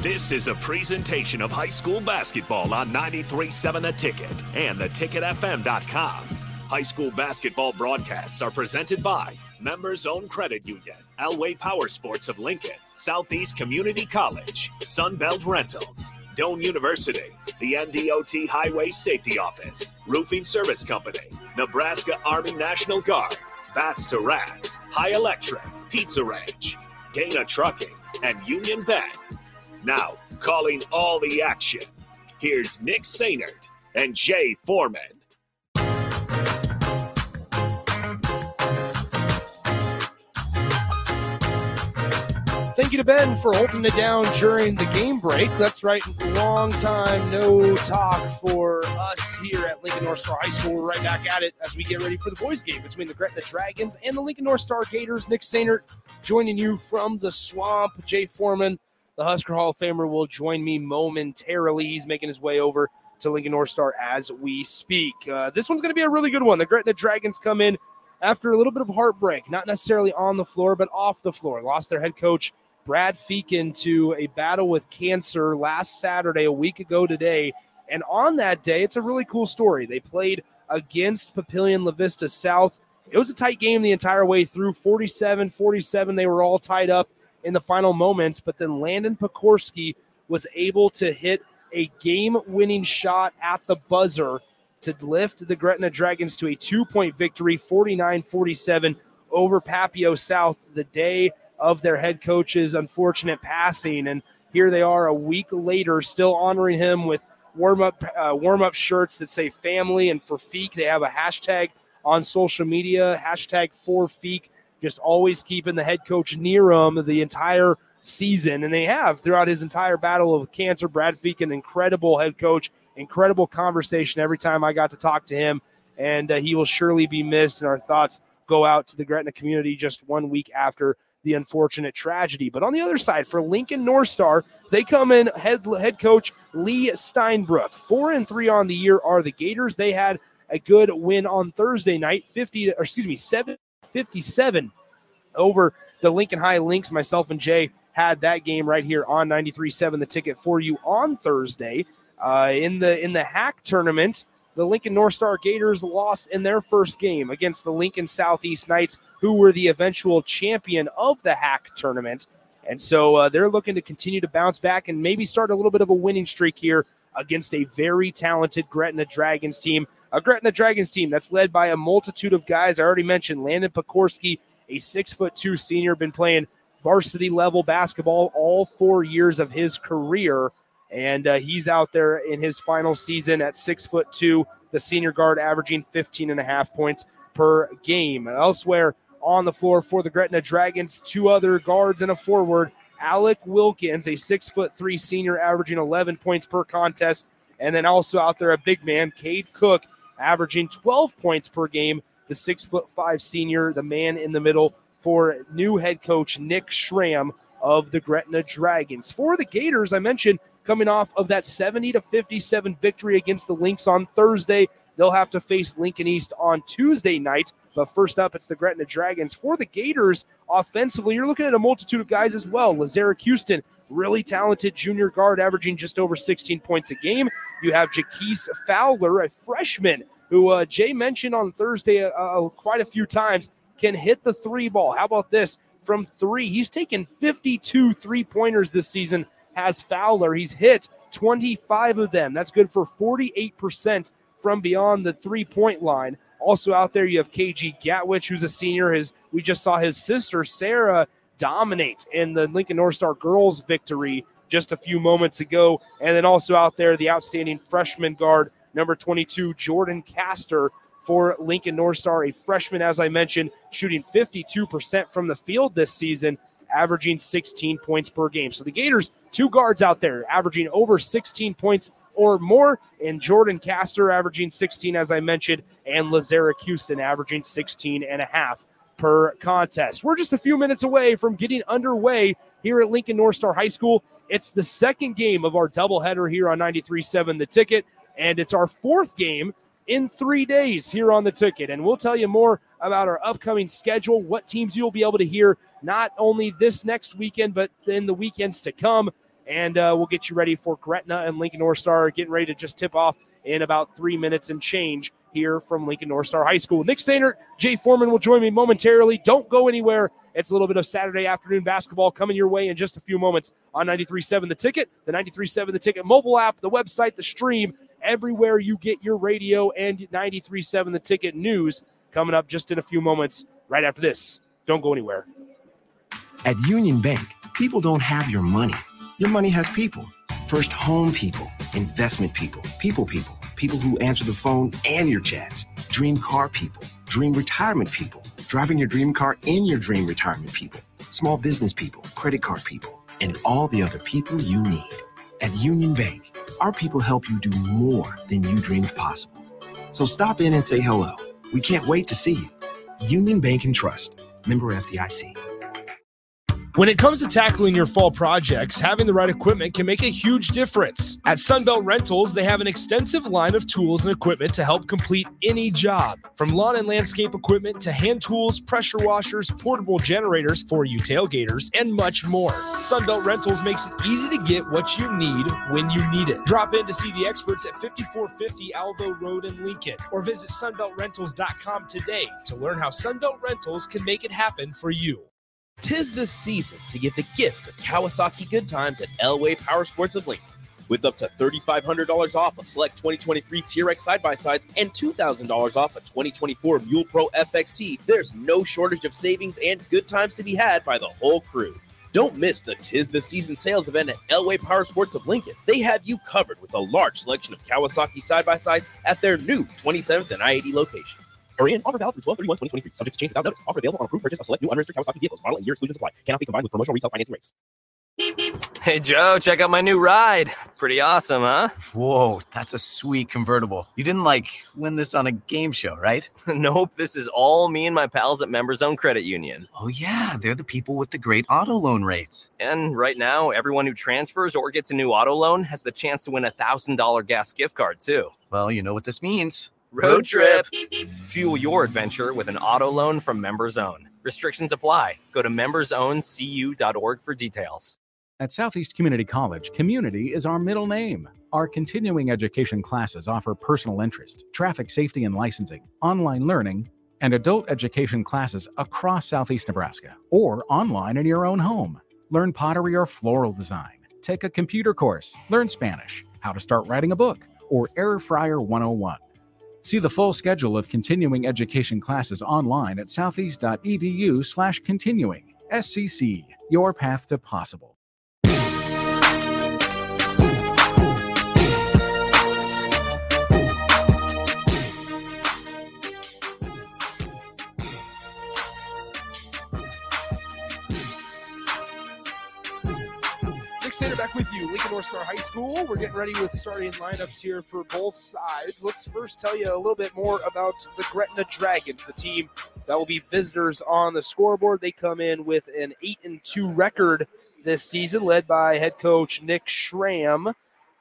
This is a presentation of high school basketball on 93.7 The Ticket and theticketfm.com. High school basketball broadcasts are presented by Members Own Credit Union, Elway Power Sports of Lincoln, Southeast Community College, Sunbelt Rentals, Doane University, the NDOT Highway Safety Office, Roofing Service Company, Nebraska Army National Guard, Bats to Rats, High Electric, Pizza Ranch, Dana Trucking, and Union Bank. Now, calling all the action, here's Nick Sainert and Jay Foreman. Thank you to Ben for holding it down during the game break. That's right, long time no talk for us here at Lincoln North Star High School. We're right back at it as we get ready for the boys' game between the Gretna Dragons and the Lincoln North Star Gators. Nick Sainert joining you from the swamp. Jay Foreman, the Husker Hall of Famer, will join me momentarily. He's making his way over to Lincoln North Star as we speak. Uh, this one's going to be a really good one. The Gretna Dragons come in after a little bit of heartbreak, not necessarily on the floor, but off the floor. Lost their head coach Brad Feakin to a battle with cancer last Saturday, a week ago today. And on that day, it's a really cool story. They played against Papillion La Vista South. It was a tight game the entire way through 47 47. They were all tied up in the final moments, but then Landon Pokorski was able to hit a game winning shot at the buzzer to lift the Gretna Dragons to a two point victory, 49 47 over Papio South the day of their head coach's unfortunate passing. And here they are a week later, still honoring him with warm up uh, warm up shirts that say family. And for Feek, they have a hashtag on social media, hashtag for Feek, just always keeping the head coach near him the entire season. And they have throughout his entire battle with cancer. Brad Feek, an incredible head coach, incredible conversation every time I got to talk to him. And uh, he will surely be missed. And our thoughts go out to the Gretna community just one week after the unfortunate tragedy. But on the other side, for Lincoln North Star, they come in head head coach Lee Steinbrook. Four and three on the year are the Gators. They had a good win on Thursday night, 50 or excuse me, 757 over the Lincoln High Links. Myself and Jay had that game right here on 93.7 the ticket for you on Thursday. Uh, in the in the HAC tournament, the Lincoln North Star Gators lost in their first game against the Lincoln Southeast Knights, who were the eventual champion of the HAC tournament. And so uh, they're looking to continue to bounce back and maybe start a little bit of a winning streak here against a very talented Gretna Dragons team. A Gretna Dragons team that's led by a multitude of guys. I already mentioned Landon Pokorski, a six foot two senior, been playing varsity level basketball all four years of his career and uh, he's out there in his final season at six foot two, the senior guard averaging 15 and a half points per game. Elsewhere on the floor for the Gretna Dragons, two other guards and a forward. Alec Wilkins, a six foot three senior, averaging 11 points per contest, and then also out there a big man, Cade Cook, averaging 12 points per game. The six foot five senior, the man in the middle for new head coach Nick Schramm of the Gretna Dragons. For the Gators, I mentioned coming off of that 70 to 57 victory against the Links on Thursday. They'll have to face Lincoln East on Tuesday night. But first up, it's the Gretna Dragons. For the Gators, offensively, you're looking at a multitude of guys as well. Lazarick Houston, really talented junior guard, averaging just over 16 points a game. You have Jaquise Fowler, a freshman who uh, Jay mentioned on Thursday uh, uh, quite a few times, can hit the three ball. How about this? From three, he's taken 52 three pointers this season has Fowler. He's hit 25 of them. That's good for 48% from beyond the three point line. Also out there, you have KG Gatwich, who's a senior. His we just saw his sister Sarah dominate in the Lincoln North Star girls victory just a few moments ago. And then also out there, the outstanding freshman guard, number 22, Jordan Castor for Lincoln North Star, a freshman, as I mentioned, shooting 52% from the field this season averaging 16 points per game. So the Gators, two guards out there, averaging over 16 points or more, and Jordan Castor averaging 16, as I mentioned, and Lazarick Houston averaging 16 and a half per contest. We're just a few minutes away from getting underway here at Lincoln North Star High School. It's the second game of our doubleheader here on 93.7 The Ticket, and it's our fourth game in three days here on The Ticket. And we'll tell you more about our upcoming schedule, what teams you'll be able to hear not only this next weekend, but in the weekends to come. and uh, we'll get you ready for Gretna and Lincoln North Star getting ready to just tip off in about three minutes and change here from Lincoln North Star High School. Nick Sainer, Jay Foreman will join me momentarily. Don't go anywhere. It's a little bit of Saturday afternoon basketball coming your way in just a few moments on 93.7 The Ticket, the 93.7 The Ticket mobile app, the website, the stream, everywhere you get your radio and 93.7 The Ticket news coming up just in a few moments right after this. Don't go anywhere. At Union Bank, people don't have your money. Your money has people. First home people, investment people, people people, people who answer the phone and your chats, dream car people, dream retirement people, driving your dream car in your dream retirement people, small business people, credit card people, and all the other people you need. At Union Bank, our people help you do more than you dreamed possible. So stop in and say hello. We can't wait to see you. Union Bank and Trust, member FDIC. When it comes to tackling your fall projects, having the right equipment can make a huge difference. At Sunbelt Rentals, they have an extensive line of tools and equipment to help complete any job. From lawn and landscape equipment to hand tools, pressure washers, portable generators for you tailgaters, and much more. Sunbelt Rentals makes it easy to get what you need when you need it. Drop in to see the experts at 5450 Alvo Road in Lincoln or visit sunbeltrentals.com today to learn how Sunbelt Rentals can make it happen for you. Tis the season to give the gift of Kawasaki good times at Elway Power Sports of Lincoln. With up to $3,500 off of select 2023 Teryx side by sides and $2,000 off a 2024 Mule Pro FXT, there's no shortage of savings and good times to be had by the whole crew. Don't miss the Tis the Season sales event at Elway Power Sports of Lincoln. They have you covered with a large selection of Kawasaki side by sides at their new 27th and I 80 location. Hurry in. Offer valid through 12 31 2023. Subject to change without notice. Offer available on approved purchase of select new unregistered Kawasaki vehicles. Model and year exclusions apply. Cannot be combined with promotional retail financing rates. Hey, Joe, check out my new ride. Pretty awesome, huh? Whoa, that's a sweet convertible. You didn't like win this on a game show, right? nope, this is all me and my pals at Members Own Credit Union. Oh, yeah, they're the people with the great auto loan rates. And right now, everyone who transfers or gets a new auto loan has the chance to win a $1,000 gas gift card, too. Well, you know what this means. Road trip. Fuel your adventure with an auto loan from Members Own. Restrictions apply. Go to membersowncu.org for details. At Southeast Community College, community is our middle name. Our continuing education classes offer personal interest, traffic safety and licensing, online learning, and adult education classes across Southeast Nebraska or online in your own home. Learn pottery or floral design, take a computer course, learn Spanish, how to start writing a book, or Air Fryer 101. See the full schedule of continuing education classes online at southeast.edu/slash continuing. SCC, your path to possible. You, Lincoln North Star High School. We're getting ready with starting lineups here for both sides. Let's first tell you a little bit more about the Gretna Dragons, the team that will be visitors on the scoreboard. They come in with an 8 and 2 record this season, led by head coach Nick Schramm.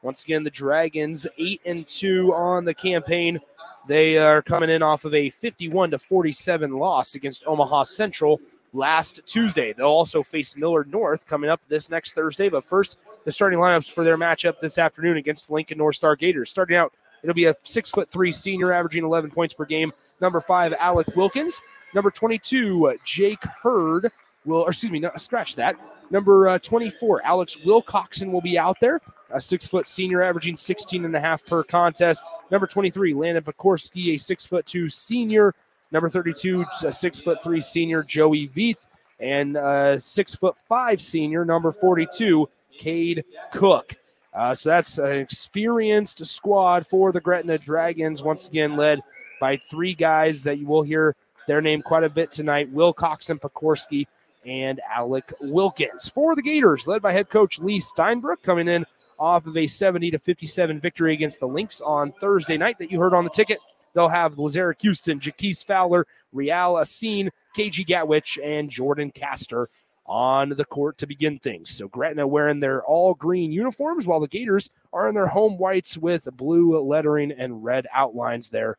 Once again, the Dragons 8 and 2 on the campaign. They are coming in off of a 51 to 47 loss against Omaha Central last Tuesday. They'll also face Millard North coming up this next Thursday. But first, the starting lineups for their matchup this afternoon against Lincoln North Star Gators. Starting out, it'll be a six foot three senior averaging 11 points per game. Number five, Alec Wilkins. Number 22, Jake Hurd will, excuse me, scratch that. Number uh, 24, Alex Wilcoxon will be out there. A six foot senior averaging 16 and a half per contest. Number 23, Landon Pekorski, a six foot two senior Number 32, a six foot three senior Joey Veith, and uh, six foot five senior number 42, Cade Cook. Uh, so that's an experienced squad for the Gretna Dragons, once again led by three guys that you will hear their name quite a bit tonight Wilcoxon, Pekorski, and Alec Wilkins. For the Gators, led by head coach Lee Steinbrook, coming in off of a 70 to 57 victory against the Links on Thursday night that you heard on the ticket. They'll have Lazarick Houston, Jaquise Fowler, Rial Asin, KG Gatwich, and Jordan Castor on the court to begin things. So Gretna wearing their all green uniforms while the Gators are in their home whites with blue lettering and red outlines there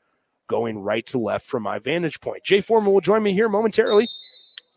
going right to left from my vantage point. Jay Foreman will join me here momentarily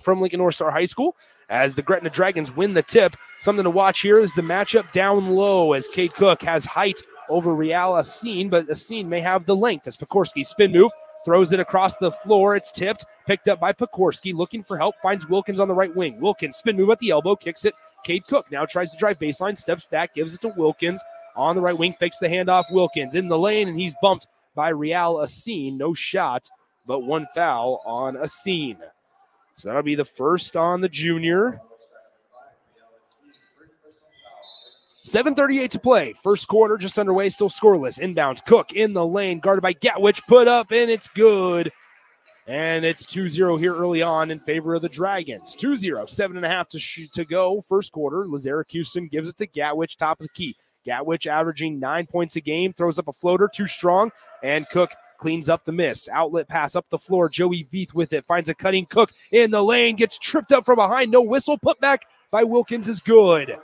from Lincoln North Star High School as the Gretna Dragons win the tip. Something to watch here is the matchup down low as Cade Cook has height over Real Asin, but Asin may have the length as Pekorski spin move throws it across the floor. It's tipped, picked up by Pekorski, looking for help, finds Wilkins on the right wing. Wilkins spin move at the elbow, kicks it. Cade Cook now tries to drive baseline, steps back, gives it to Wilkins on the right wing, fakes the handoff. Wilkins in the lane, and he's bumped by Real Asin. No shot, but one foul on Asin. So that'll be the first on the junior. 7.38 to play. First quarter just underway, still scoreless. Inbounds. Cook in the lane, guarded by Gatwich. Put up, and it's good. And it's 2 0 here early on in favor of the Dragons. 2 0, seven and a half to, sh- to go. First quarter. Lazarick Houston gives it to Gatwich, top of the key. Gatwich averaging nine points a game, throws up a floater, too strong, and Cook cleans up the miss. Outlet pass up the floor. Joey Veith with it finds a cutting Cook in the lane, gets tripped up from behind. No whistle. Put back by Wilkins is good.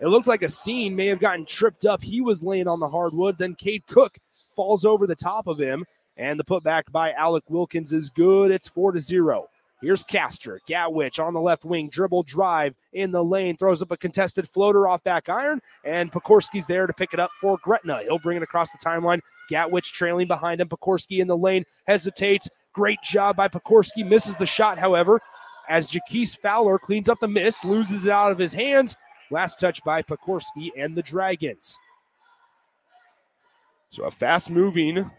It looked like Asin may have gotten tripped up. He was laying on the hardwood. Then Cade Cook falls over the top of him, and the putback by Alec Wilkins is good. It's four to zero. Here's Castor. Gatwich on the left wing, dribble drive in the lane, throws up a contested floater off back iron, and Pekorski's there to pick it up for Gretna. He'll bring it across the timeline. Gatwich trailing behind him. Pekorski in the lane hesitates. Great job by Pekorski. Misses the shot, however, as Jaquise Fowler cleans up the miss, loses it out of his hands. Last touch by Pekorski and the Dragons. So a fast moving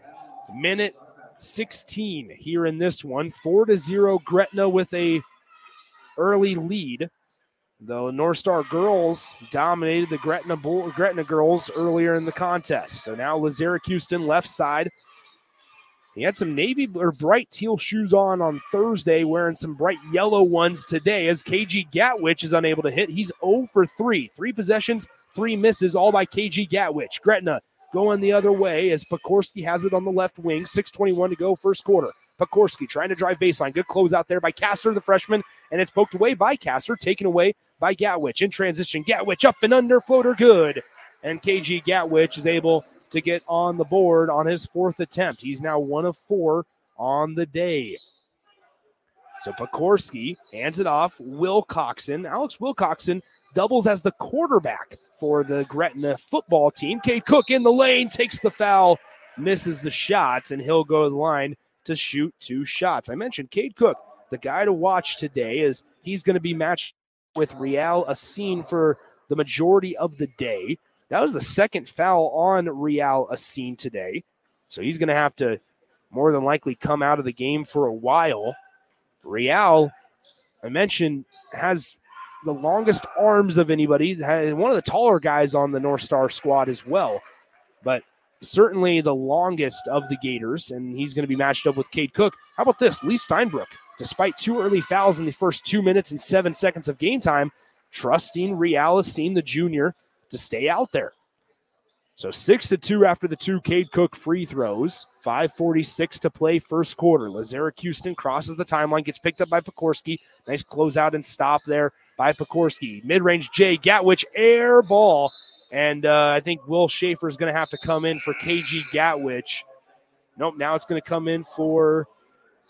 minute 16 here in this one. 4 to 0 Gretna with a early lead. The North Star girls dominated the Gretna Bull, Gretna girls earlier in the contest. So now Lazarick Houston left side. He had some navy or bright teal shoes on on Thursday, wearing some bright yellow ones today. As KG Gatwich is unable to hit, he's 0 for 3. Three possessions, three misses, all by KG Gatwich. Gretna going the other way as Pekorski has it on the left wing. 6.21 to go, first quarter. Pekorski trying to drive baseline. Good close out there by Castor, the freshman, and it's poked away by Castor, taken away by Gatwich. In transition, Gatwich up and under, floater good. And KG Gatwich is able to get on the board on his fourth attempt. He's now one of four on the day. So Pekorski hands it off. Wilcoxon, Alex Wilcoxon doubles as the quarterback for the Gretna football team. Cade Cook in the lane takes the foul, misses the shots, and he'll go to the line to shoot two shots. I mentioned Cade Cook, the guy to watch today, is he's going to be matched with Real Asin for the majority of the day. That was the second foul on Real Asin today. So he's going to have to more than likely come out of the game for a while. Real, I mentioned, has the longest arms of anybody. One of the taller guys on the North Star squad as well, but certainly the longest of the Gators, and he's going to be matched up with Cade Cook. How about this? Lee Steinbrook, despite two early fouls in the first two minutes and seven seconds of game time, trusting Real Asin the junior to stay out there. So six to two after the two Cade Cook free throws. 546 to play first quarter. Lazarick Houston crosses the timeline, gets picked up by Pekorski. Nice closeout and stop there by Pekorski. Mid-range Jay Gatwich air ball. And uh, I think Will Schaefer is going to have to come in for KG Gatwich. Nope, now it's going to come in for,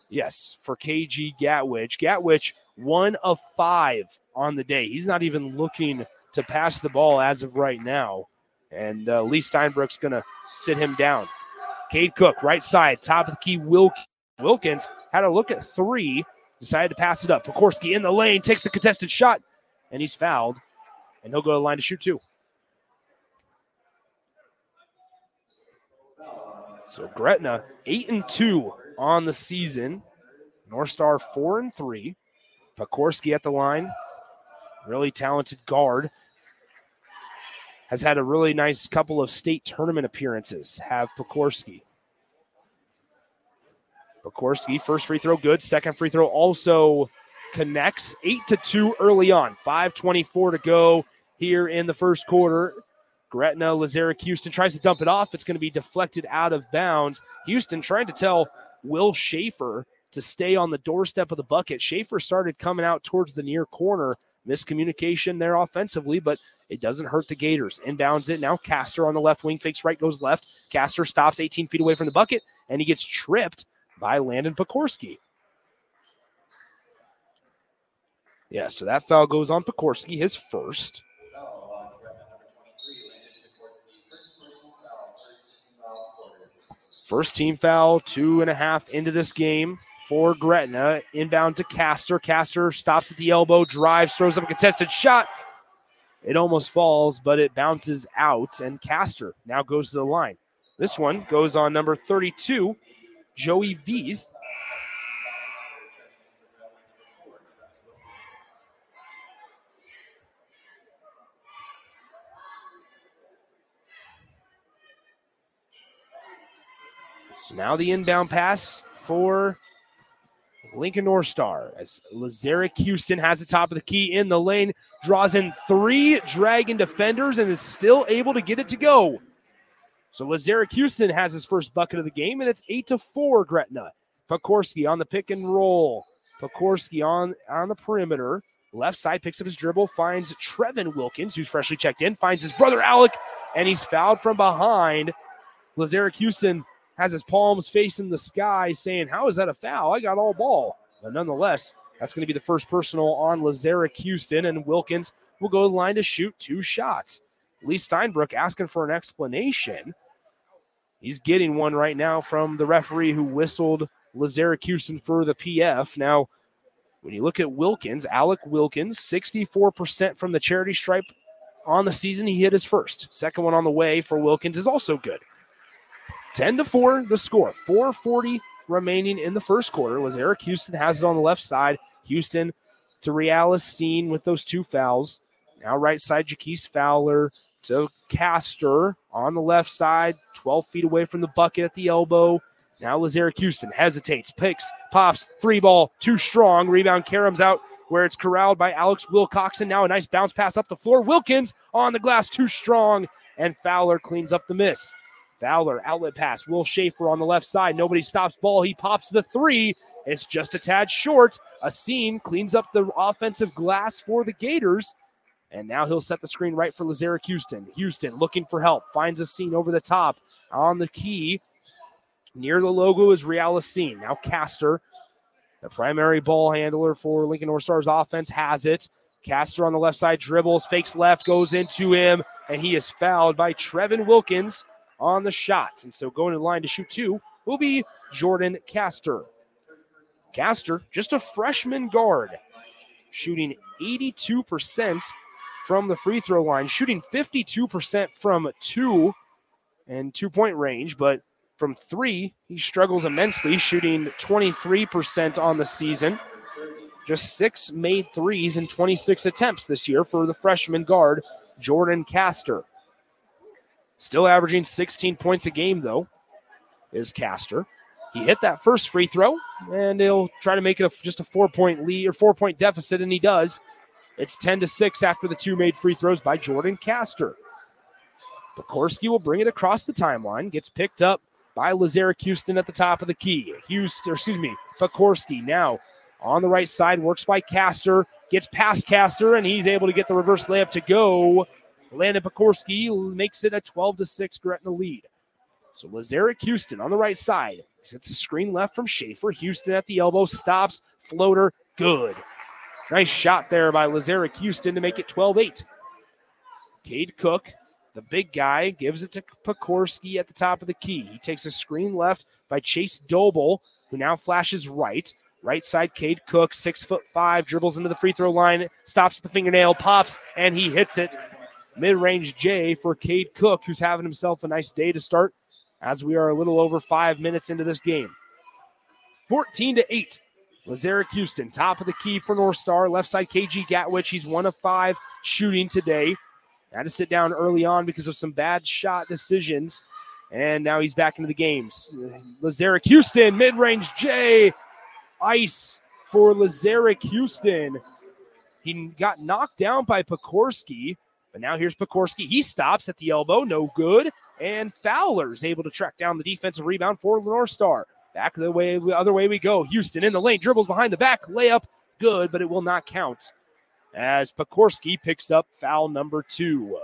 yes, for KG Gatwich. Gatwich, one of five on the day. He's not even looking to pass the ball as of right now. And uh, Lee Steinbrook's going to sit him down. Cade Cook, right side, top of the key. Wilk- Wilkins had a look at three, decided to pass it up. Pekorski in the lane, takes the contested shot, and he's fouled. And he'll go to the line to shoot two. So Gretna, eight and two on the season. North Star four and three. Pekorski at the line. Really talented guard has had a really nice couple of state tournament appearances. Have Pekorski. Pekorski, first free throw good. Second free throw also connects. Eight to two early on. 524 to go here in the first quarter. Gretna, Lazarick Houston tries to dump it off. It's going to be deflected out of bounds. Houston trying to tell Will Schaefer to stay on the doorstep of the bucket. Schaefer started coming out towards the near corner. Miscommunication there offensively, but it doesn't hurt the Gators. Inbounds it now. Castor on the left wing, fakes right, goes left. Castor stops 18 feet away from the bucket, and he gets tripped by Landon Pekorski. Yeah, so that foul goes on Pekorski, his first. First team foul, two and a half into this game for Gretna. Inbound to Castor. Castor stops at the elbow, drives, throws up a contested shot. It almost falls, but it bounces out, and Castor now goes to the line. This one goes on number 32, Joey Veith. So now the inbound pass for Lincoln North Star as Lazarick Houston has the top of the key in the lane, draws in three Dragon defenders, and is still able to get it to go. So Lazarek Houston has his first bucket of the game, and it's eight to four. Gretna. Pekorski on the pick and roll. Pekorski on on the perimeter. Left side picks up his dribble, finds Trevin Wilkins, who's freshly checked in, finds his brother Alec, and he's fouled from behind. Lazarek Houston has his palms facing the sky, saying, How is that a foul? I got all ball. But nonetheless, that's going to be the first personal on Lazarick Houston, and Wilkins will go to the line to shoot two shots. Lee Steinbrook asking for an explanation. He's getting one right now from the referee who whistled Lazarick Houston for the PF. Now, when you look at Wilkins, Alec Wilkins, 64% from the charity stripe on the season. He hit his first. Second one on the way for Wilkins is also good. 10 to 4, the score. 440 remaining in the first quarter Lazarick Houston has it on the left side. Houston to Real Asin with those two fouls. Now right side, Jaquise Fowler to Castor on the left side, 12 feet away from the bucket at the elbow. Now Lazarick Houston hesitates, picks, pops, three ball, too strong. Rebound Karams out where it's corralled by Alex Wilcoxon. Now a nice bounce pass up the floor. Wilkins on the glass, too strong, and Fowler cleans up the miss. Fowler, outlet pass. Will Schaefer on the left side. Nobody stops ball. He pops the three. It's just a tad short. Asin cleans up the offensive glass for the Gators. And now he'll set the screen right for Lazarick Houston. Houston looking for help. Finds Asin over the top on the key. Near the logo is Real Asin. Now Castor, the primary ball handler for Lincoln North Stars offense, has it. Castor on the left side dribbles, fakes left, goes into him, and he is fouled by Trevin Wilkins on the shot. And so going in line to shoot two will be Jordan Castor. Castor, just a freshman guard, shooting 82% from the free throw line, shooting 52% from two and two point range, but from three, he struggles immensely, shooting 23% on the season. Just six made threes in 26 attempts this year for the freshman guard, Jordan Castor. Still averaging 16 points a game, though, is Castor. He hit that first free throw, and he'll try to make it a, just a four point lead or four point deficit, and he does. It's 10 to 6 after the two made free throws by Jordan Castor. Pekorski will bring it across the timeline, gets picked up by Lazarick Houston at the top of the key. Houston, excuse me, Pekorski now on the right side, works by Castor, gets past Castor, and he's able to get the reverse layup to go. Landon Pekorski makes it a 12 to 6 Gretna lead. So Lazarick Houston on the right side. Sets a screen left from Schaefer. Houston at the elbow stops. Floater. Good. Nice shot there by Lazarick Houston to make it 12 8. Cade Cook, the big guy, gives it to Pekorski at the top of the key. He takes a screen left by Chase Doble, who now flashes right. Right side, Cade Cook, six foot five, dribbles into the free throw line, stops at the fingernail, pops, and he hits it mid range J for Cade Cook, who's having himself a nice day to start as we are a little over five minutes into this game. 14 to 8. Lazarick Houston, top of the key for North Star. Left side, KG Gatwich. He's one of five shooting today. Had to sit down early on because of some bad shot decisions. And now he's back into the games. Lazarick Houston, mid range J. Ice for Lazarick Houston. He got knocked down by Pekorski. But now here's Pekorski. He stops at the elbow, no good. And Fowler's able to track down the defensive rebound for North Star. Back the way, the other way we go. Houston in the lane, dribbles behind the back, layup, good, but it will not count. As Pekorski picks up foul number two.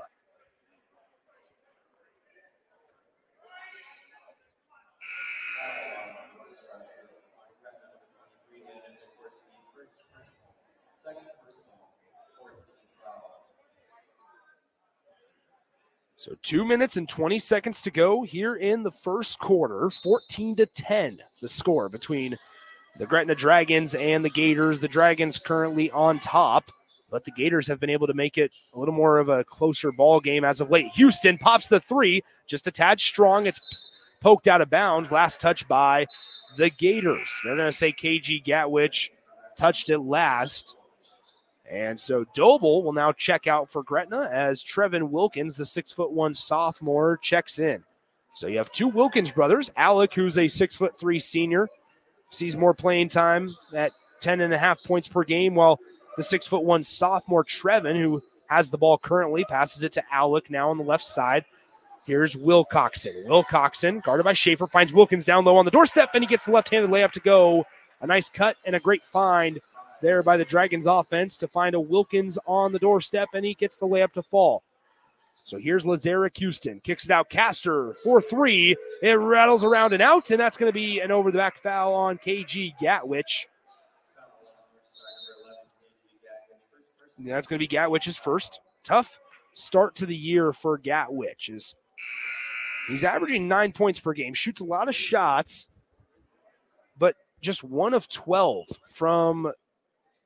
So two minutes and 20 seconds to go here in the first quarter. 14 to 10, the score between the Gretna Dragons and the Gators. The Dragons currently on top, but the Gators have been able to make it a little more of a closer ball game as of late. Houston pops the three, just a tad strong. It's poked out of bounds. Last touch by the Gators. They're going to say KG Gatwich touched it last. And so Doble will now check out for Gretna as Trevin Wilkins, the six foot one sophomore, checks in. So you have two Wilkins brothers. Alec, who's a six foot three senior, sees more playing time at 10 and a half points per game, while the six foot one sophomore Trevin, who has the ball currently, passes it to Alec now on the left side. Here's Wilcoxon. Wilcoxon, guarded by Schaefer, finds Wilkins down low on the doorstep, and he gets the left handed layup to go. A nice cut and a great find there by the Dragons offense to find a Wilkins on the doorstep, and he gets the layup to fall. So here's Lazarick Houston. Kicks it out. Castor for three. It rattles around and out, and that's going to be an over the back foul on KG Gatwich. That's going to be Gatwich's first. Tough start to the year for Gatwich. Is he's averaging nine points per game, shoots a lot of shots, but just one of 12 from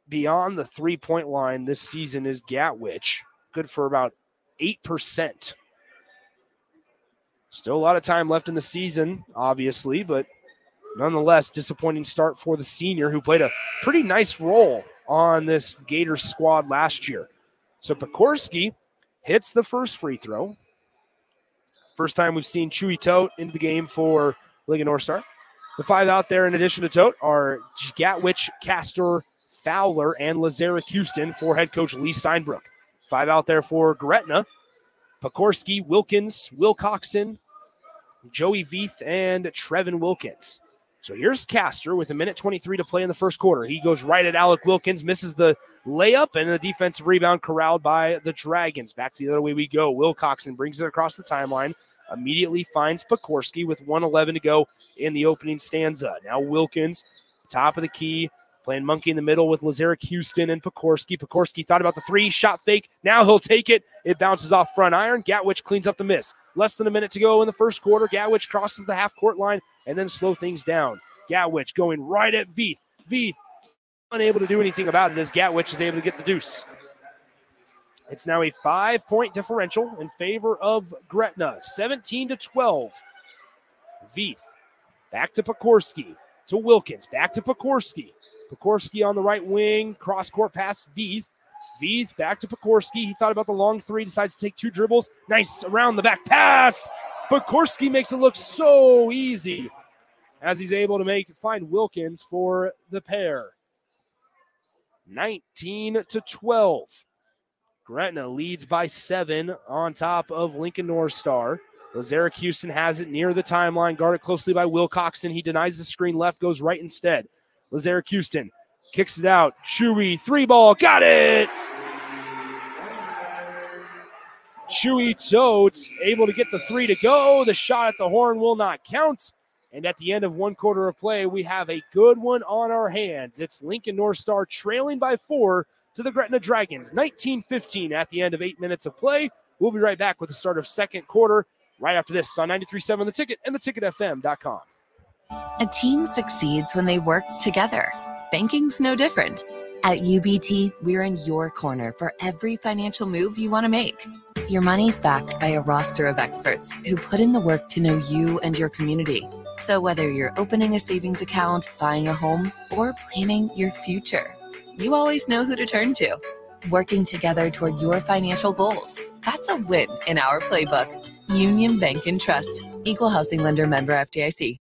beyond the three point line this season is Gatwich. Good for about 8%. Still a lot of time left in the season, obviously, but nonetheless, disappointing start for the senior who played a pretty nice role on this Gators squad last year. So Pekorski hits the first free throw. First time we've seen Chewy Tote into the game for Lincoln North Star. The five out there, in addition to Tote, are Gatwich, Castor, Fowler and Lazarick Houston for head coach Lee Steinbrook. Five out there for Gretna. Pekorski, Wilkins, Wilcoxon, Joey Veith, and Trevin Wilkins. So here's Castor with a minute 23 to play in the first quarter. He goes right at Alec Wilkins, misses the layup, and the defensive rebound corralled by the Dragons. Back to the other way we go. Wilcoxon brings it across the timeline, immediately finds Pekorski with 111 to go in the opening stanza. Now Wilkins, top of the key, Playing monkey in the middle with Lazarek Houston and Pekorski. Pekorski thought about the three, shot fake. Now he'll take it. It bounces off front iron. Gatwich cleans up the miss. Less than a minute to go in the first quarter. Gatwich crosses the half court line and then slow things down. Gatwich going right at Veith. Veith unable to do anything about it as Gatwich is able to get the deuce. It's now a five point differential in favor of Gretna, 17 to 12. Veith back to Pekorski to Wilkins, back to Pekorski. Pekorski on the right wing, cross court pass, Veith. Veith back to Pekorski. He thought about the long three, decides to take two dribbles. Nice around the back pass. Pekorski makes it look so easy as he's able to make find Wilkins for the pair. 19 to 12. Gretna leads by seven on top of Lincoln North Star. Lazarick Houston has it near the timeline, guarded closely by Wilcoxon. He denies the screen left, goes right instead. Lazarick Houston kicks it out. Chewy, three ball, got it. Chewy Totes able to get the three to go. The shot at the horn will not count. And at the end of one quarter of play, we have a good one on our hands. It's Lincoln North Star trailing by four to the Gretna Dragons, 19 15 at the end of eight minutes of play. We'll be right back with the start of second quarter right after this on 93.7 The Ticket and theticketfm.com. A team succeeds when they work together. Banking's no different. At UBT, we're in your corner for every financial move you want to make. Your money's backed by a roster of experts who put in the work to know you and your community. So whether you're opening a savings account, buying a home, or planning your future, you always know who to turn to. Working together toward your financial goals. That's a win in our playbook. Union Bank and Trust. Equal housing lender member FDIC.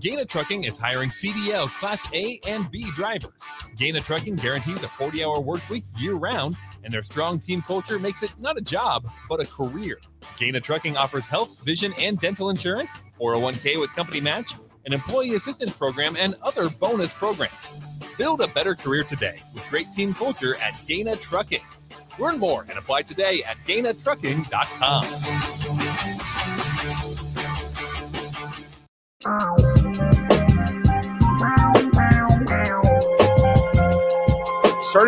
Gaina Trucking is hiring CDL Class A and B drivers. Gaina Trucking guarantees a 40 hour work week year round, and their strong team culture makes it not a job, but a career. Gaina Trucking offers health, vision, and dental insurance, 401k with company match, an employee assistance program, and other bonus programs. Build a better career today with great team culture at Gaina Trucking. Learn more and apply today at GainaTrucking.com. Starting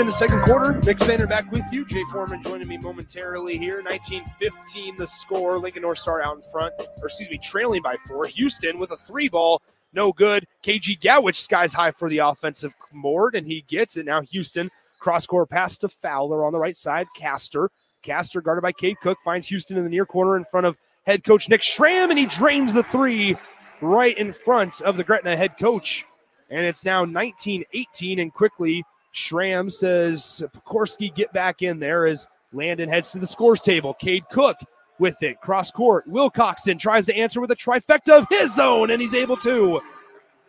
the second quarter, Nick Sander back with you. Jay Foreman joining me momentarily here. 19-15 the score. Lincoln North Star out in front, or excuse me, trailing by four. Houston with a three ball, no good. KG Gatwich skies high for the offensive board, and he gets it. Now Houston cross court pass to Fowler on the right side. Castor, Castor guarded by Cade Cook finds Houston in the near corner in front of head coach Nick Schramm, and he drains the three right in front of the Gretna head coach. And it's now 19-18, and quickly Schramm says, Pokorski, get back in there as Landon heads to the scores table. Cade Cook with it, cross court. Wilcoxon tries to answer with a trifecta of his own, and he's able to.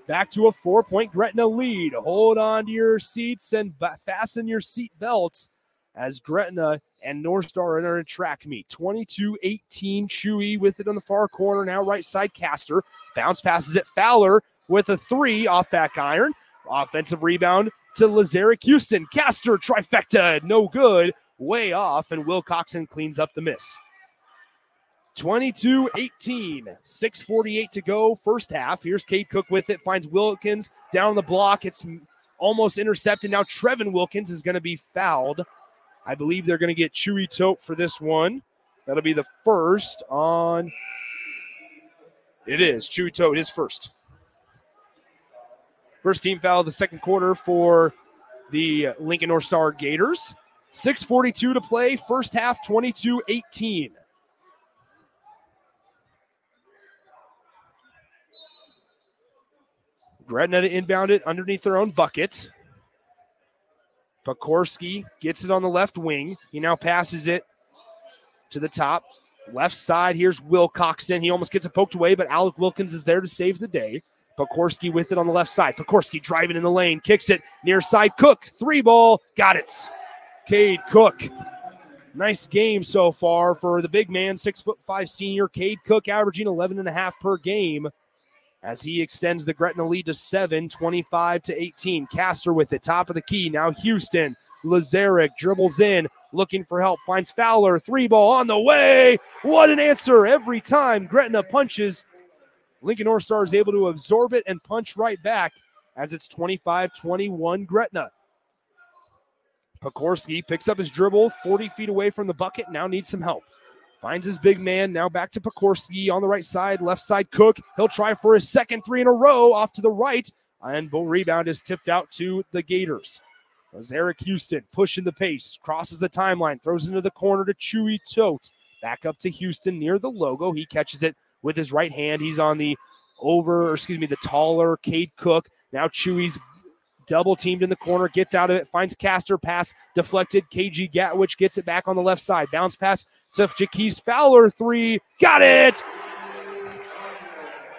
Back to a four point Gretna lead. Hold on to your seats and fasten your seat belts as Gretna and North Star enter a track meet. 22 18. Chewy with it on the far corner. Now right side Castor. Bounce passes it. Fowler with a three off back iron. Offensive rebound to Lazarick Houston. Castor trifecta, no good, way off, and Wilcoxon cleans up the miss. 22 18, 648 to go, first half. Here's Cade Cook with it, finds Wilkins down the block. It's almost intercepted. Now Trevin Wilkins is going to be fouled. I believe they're going to get Chewy Tote for this one. That'll be the first on. It is Chewy Tote, his first. First team foul of the second quarter for the Lincoln North Star Gators. 6.42 to play, first half 22 18. Gretna inbound it underneath their own bucket. Pokorski gets it on the left wing. He now passes it to the top. Left side, here's Wilcoxon. He almost gets it poked away, but Alec Wilkins is there to save the day. Pokorski with it on the left side. Pokorski driving in the lane, kicks it near side. Cook, three ball, got it. Cade Cook. Nice game so far for the big man, six foot five senior. Cade Cook averaging 11 and a half per game as he extends the Gretna lead to seven, 25 to 18. Castor with it, top of the key. Now Houston. Lazarick dribbles in, looking for help, finds Fowler. Three ball on the way. What an answer every time Gretna punches Lincoln North Star is able to absorb it and punch right back as it's 25 21 Gretna. Pokorski picks up his dribble 40 feet away from the bucket, now needs some help. Finds his big man, now back to Pokorski on the right side, left side Cook. He'll try for his second three in a row off to the right, and bull rebound is tipped out to the Gators. Lazarick Houston pushing the pace, crosses the timeline, throws into the corner to Chewy Tote. Back up to Houston near the logo. He catches it with his right hand. He's on the over, or excuse me, the taller Cade Cook. Now Chewy's double teamed in the corner, gets out of it, finds Castor, pass deflected. KG Gatwich gets it back on the left side. Bounce pass to Jaquise Fowler, three. Got it!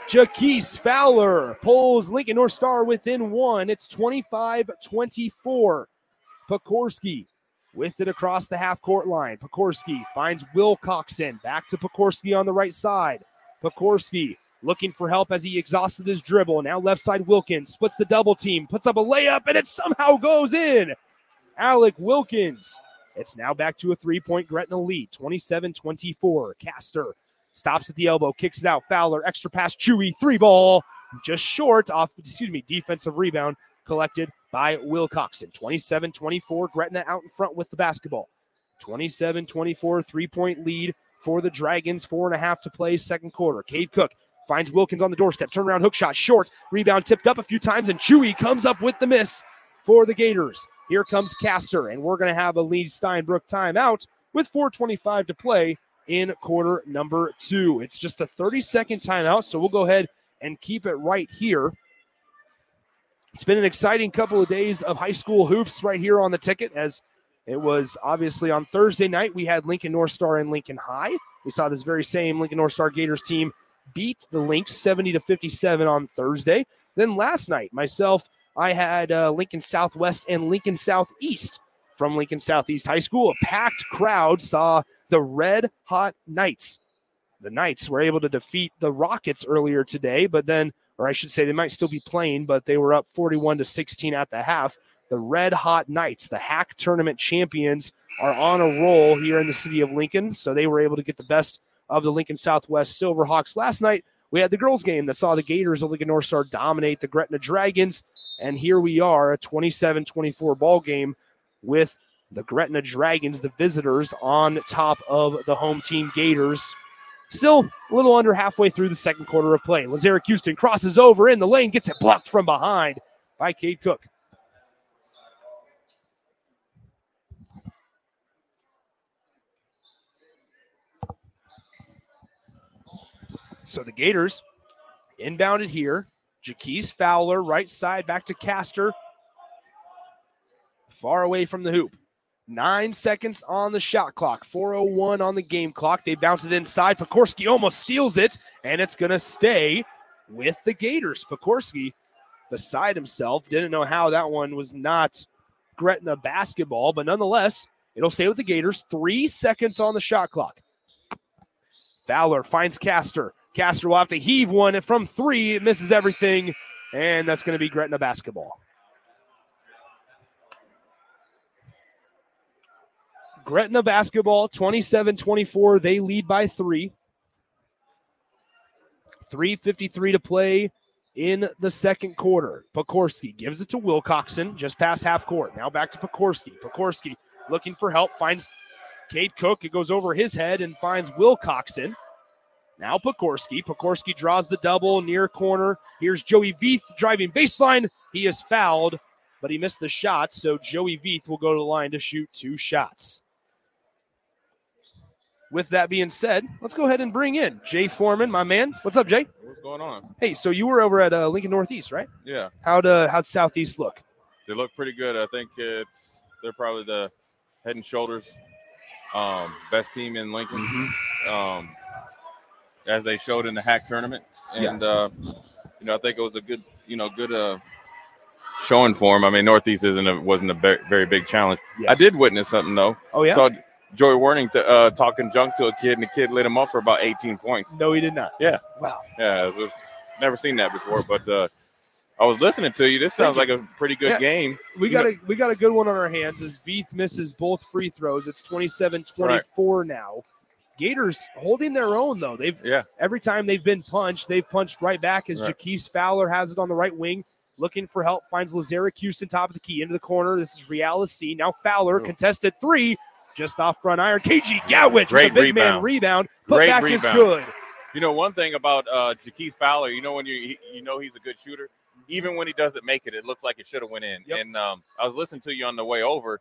Jaquise Fowler pulls Lincoln North Star within one. It's 25 24. Pokorski with it across the half court line. Pokorski finds Wilcoxon. Back to Pokorski on the right side. Pokorski looking for help as he exhausted his dribble. Now left side Wilkins splits the double team, puts up a layup, and it somehow goes in. Alec Wilkins. It's now back to a three point Gretna lead, 27 24. Castor stops at the elbow, kicks it out. Fowler, extra pass, Chewy, three ball, just short off, excuse me, defensive rebound collected by Wilcoxon. 27 24. Gretna out in front with the basketball. 27 24, three point lead for the Dragons. Four and a half to play, second quarter. Cade Cook finds Wilkins on the doorstep. Turnaround hook shot, short. Rebound tipped up a few times, and Chewy comes up with the miss for the Gators. Here comes Castor, and we're going to have a Lee Steinbrook timeout with 4.25 to play in quarter number two. It's just a 30 second timeout, so we'll go ahead and keep it right here. It's been an exciting couple of days of high school hoops right here on the ticket as it was obviously on Thursday night. We had Lincoln North Star and Lincoln High. We saw this very same Lincoln North Star Gators team beat the Links 70 to 57 on Thursday. Then last night, myself, I had uh, Lincoln Southwest and Lincoln Southeast from Lincoln Southeast High School. A packed crowd saw the Red Hot Knights. The Knights were able to defeat the Rockets earlier today, but then, or I should say, they might still be playing, but they were up 41 to 16 at the half the Red Hot Knights, the HAC tournament champions, are on a roll here in the city of Lincoln. So they were able to get the best of the Lincoln Southwest Silverhawks. Last night, we had the girls' game that saw the Gators of Lincoln North Star dominate the Gretna Dragons. And here we are, a 27 24 ball game. With the Gretna Dragons, the visitors, on top of the home team Gators. Still a little under halfway through the second quarter of play. Lazarick Houston crosses over in the lane, gets it blocked from behind by Cade Cook. So the Gators inbounded here. Jaquise Fowler, right side, back to Castor. Far away from the hoop. Nine seconds on the shot clock. 401 on the game clock. They bounce it inside. Pokorski almost steals it, and it's going to stay with the Gators. Pokorski beside himself. Didn't know how that one was not Gretna basketball, but nonetheless, it'll stay with the Gators. Three seconds on the shot clock. Fowler finds Castor. Castor will have to heave one from three. It misses everything, and that's going to be Gretna basketball. Gretna basketball 27 24. They lead by three. 3.53 to play in the second quarter. Pokorski gives it to Wilcoxon just past half court. Now back to Pokorski. Pokorski looking for help, finds Cade Cook. It goes over his head and finds Wilcoxon. Now Pokorski. Pokorski draws the double near corner. Here's Joey Veith driving baseline. He is fouled, but he missed the shot. So Joey Veith will go to the line to shoot two shots. With that being said, let's go ahead and bring in Jay Foreman, my man. What's up, Jay? What's going on? Hey, so you were over at uh, Lincoln Northeast, right? Yeah, How'd uh, how'd Southeast look? they look pretty good. I think it's they're probably the head and shoulders um, best team in Lincoln, Mm-hmm. um, as they showed in the HAC tournament. Yeah. And uh, you know, I think it was a good, you know, good uh, showing for them. I mean, Northeast isn't a, wasn't a very, very big challenge. Yeah. I did witness something though. Oh yeah. Saw Joey Warning to, uh, talking junk to a kid, and the kid lit him up for about 18 points. no, he did not. Yeah. Wow. Yeah, it was never seen that before. But uh, I was listening to you. This sounds like a pretty good Yeah. game. We got a we got a good one on our hands as Veith misses both free throws. It's 27-24 now. Gators holding their own though. They've Yeah. every time they've been punched, they've punched right back as Right. Jaquise Fowler has it on the right wing, looking for help, finds Lazarick Houston top of the key into the corner. This is Real Asin. Now Fowler Ooh. contested three, just off front iron. KG Gatwich Great with a big man rebound. rebound. Put Great back is good. You know, one thing about uh, Jaquez Fowler, you know, when you you know he's a good shooter, even when he doesn't make it, it looks like it should have went in. Yep. And um, I was listening to you on the way over.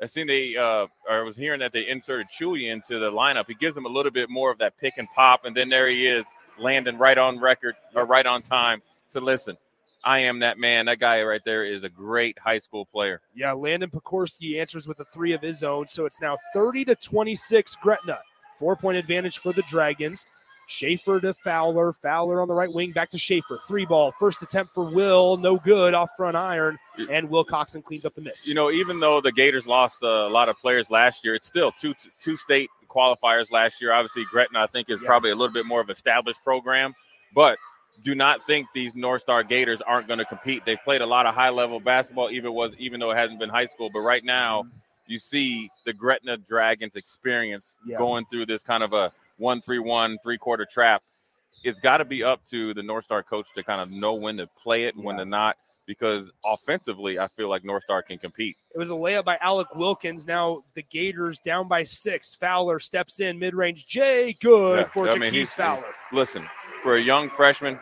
I seen they, uh, or I was hearing that they inserted Chewy into the lineup. He gives him a little bit more of that pick and pop, and then there he is, landing right on record or right on time. to listen, I am that man. That guy right there is a great high school player. Yeah, Landon Pokorski answers with a three of his own. So it's now 30 to 26 Gretna. Four point advantage for the Dragons. Schaefer to Fowler. Fowler on the right wing. Back to Schaefer. Three ball. First attempt for Will. No good off front iron. And Wilcoxon cleans up the miss. you know, even though the Gators lost a lot of players last year, it's still two two state qualifiers last year. Obviously, Gretna, I think, is Yeah. probably a little bit more of an established program, but do not think these North Star Gators aren't going to compete. They've played a lot of high level basketball, even was even though it hasn't been high school. But right now, mm-hmm. you see the Gretna Dragons experience Yeah. going through this kind of a one three one three quarter trap. It's got to be up to the North Star coach to kind of know when to play it and when to not, because offensively, I feel like North Star can compete. It was a layup by Alec Wilkins. Now the Gators down by six. Fowler steps in mid range. Jay, good Yeah, for I mean, Fowler. listen, for a young freshman,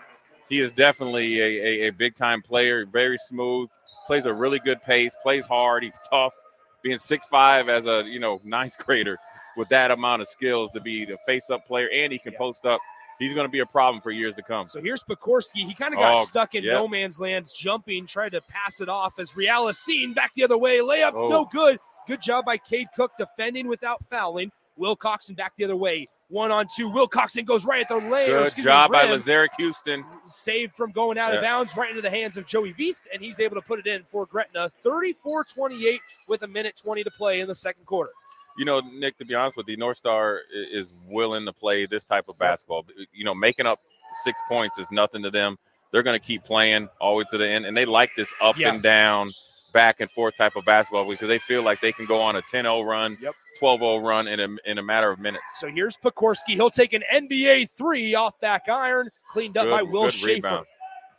he is definitely a, a, a big time player, very smooth, plays a really good pace, plays hard, he's tough. Being six five as a you know ninth grader with that amount of skills to be the face up player and he can Yeah. post up, he's going to be a problem for years to come. So here's Pokorski. He kind of got Oh, stuck in yeah. no man's land, jumping, tried to pass it off as Real Asin back the other way. Layup, Oh. no good. Good job by Cade Cook defending without fouling. Wilcoxon back the other way. One on two. Wilcoxon goes right at the lane. Good job by rim. Lazarick Houston. Saved from going out of bounds right into the hands of Joey Veith, and he's able to put it in for Gretna. 34 28 with a minute 20 to play in the second quarter. You know, Nick, to be honest with you, North Star is willing to play this type of basketball. You know, making up six points is nothing to them. They're going to keep playing all the way to the end, and they like this up Yeah. and down, back and forth type of basketball because they feel like they can go on a 10-0 run, Yep. 12-0 run in a, in a matter of minutes. So here's Pokorski. He'll take an NBA three off back iron, cleaned up Good- by Will Schaefer. rebound.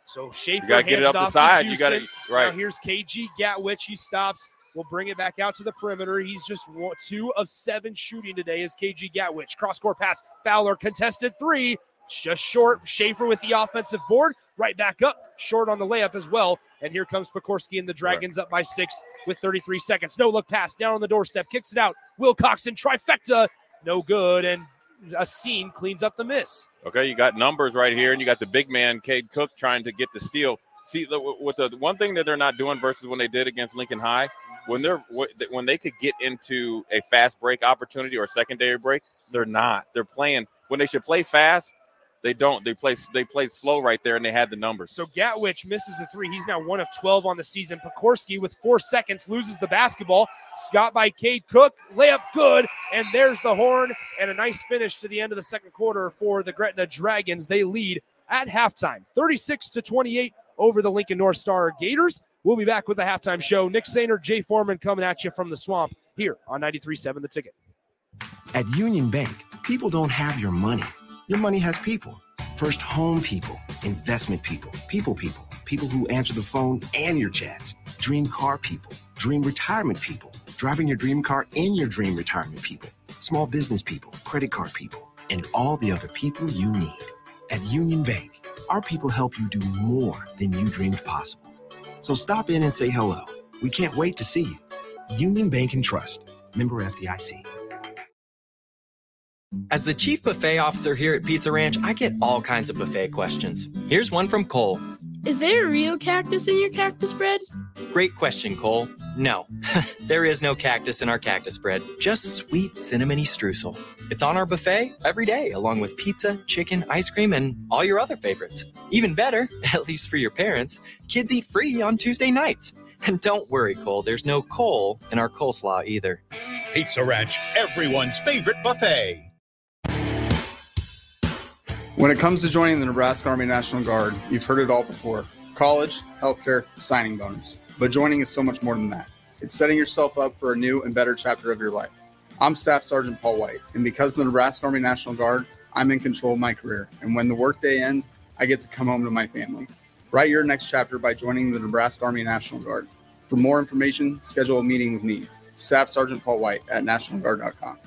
So Schaefer You got to get it up the side. You got Houston. right. Now here's KG Gatwich. He stops. We'll bring it back out to the perimeter. He's just two of seven shooting today is KG Gatwich. Cross court pass, Fowler contested three, just short. Schaefer with the offensive board, right back up, short on the layup as well. And here comes Pokorski and the Dragons up by six with 33 seconds. No look pass down on the doorstep, kicks it out. Wilcoxon trifecta, no good. And Asin cleans up the miss. Okay, you got numbers right here, and you got the big man, Cade Cook, trying to get the steal. See, the, with the one thing that they're not doing versus when they did against Lincoln High, when they're when they could get into a fast break opportunity or secondary break, they're not. They're playing when they should play fast. They don't. They play. They played slow right there, and they had the numbers. So Gatwich misses a three. He's now one of twelve on the season. Pokorski with four seconds loses the basketball. Scott by Cade Cook layup good, and there's the horn and a nice finish to the end of the second quarter for the Gretna Dragons. They lead at halftime, thirty-six to twenty-eight over the Lincoln North Star Gators. We'll be back with the halftime show. Nick Sainer, Jay Foreman coming at you from the swamp here on 93.7 The Ticket. At Union Bank, people don't have your money. Your money has people. First home people, investment people, people people, people who answer the phone and your chats, dream car people, dream retirement people, driving your dream car in your dream retirement people, small business people, credit card people, and all the other people you need. At Union Bank, our people help you do more than you dreamed possible. So stop in and say hello. We can't wait to see you. Union Bank and Trust, member FDIC. As the chief buffet officer here at Pizza Ranch, I get all kinds of buffet questions. Here's one from Cole. Is there a real cactus in your cactus bread? Great question, Cole. No, there is no cactus in our cactus bread, just sweet cinnamony streusel. It's on our buffet every day, along with pizza, chicken, ice cream, and all your other favorites. Even better, at least for your parents, kids eat free on Tuesday nights. And don't worry, Cole, there's no coal in our coleslaw either. Pizza Ranch, everyone's favorite buffet. When it comes to joining the Nebraska Army National Guard, you've heard it all before college, healthcare, signing bonus. But joining is so much more than that. It's setting yourself up for a new and better chapter of your life. I'm Staff Sergeant Paul White, and because of the Nebraska Army National Guard, I'm in control of my career. And when the workday ends, I get to come home to my family. Write your next chapter by joining the Nebraska Army National Guard. For more information, schedule a meeting with me, Staff Sergeant Paul White at NationalGuard.com.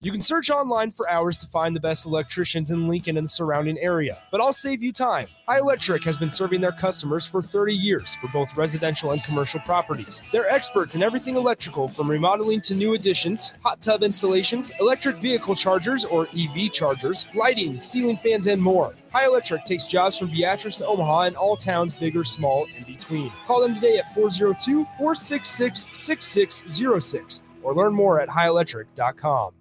You can search online for hours to find the best electricians in Lincoln and the surrounding area, but I'll save you time. High Electric has been serving their customers for 30 years for both residential and commercial properties. They're experts in everything electrical from remodeling to new additions, hot tub installations, electric vehicle chargers or EV chargers, lighting, ceiling fans, and more. High Electric takes jobs from Beatrice to Omaha and all towns, big or small, in between. Call them today at 402 466 6606 or learn more at highelectric.com.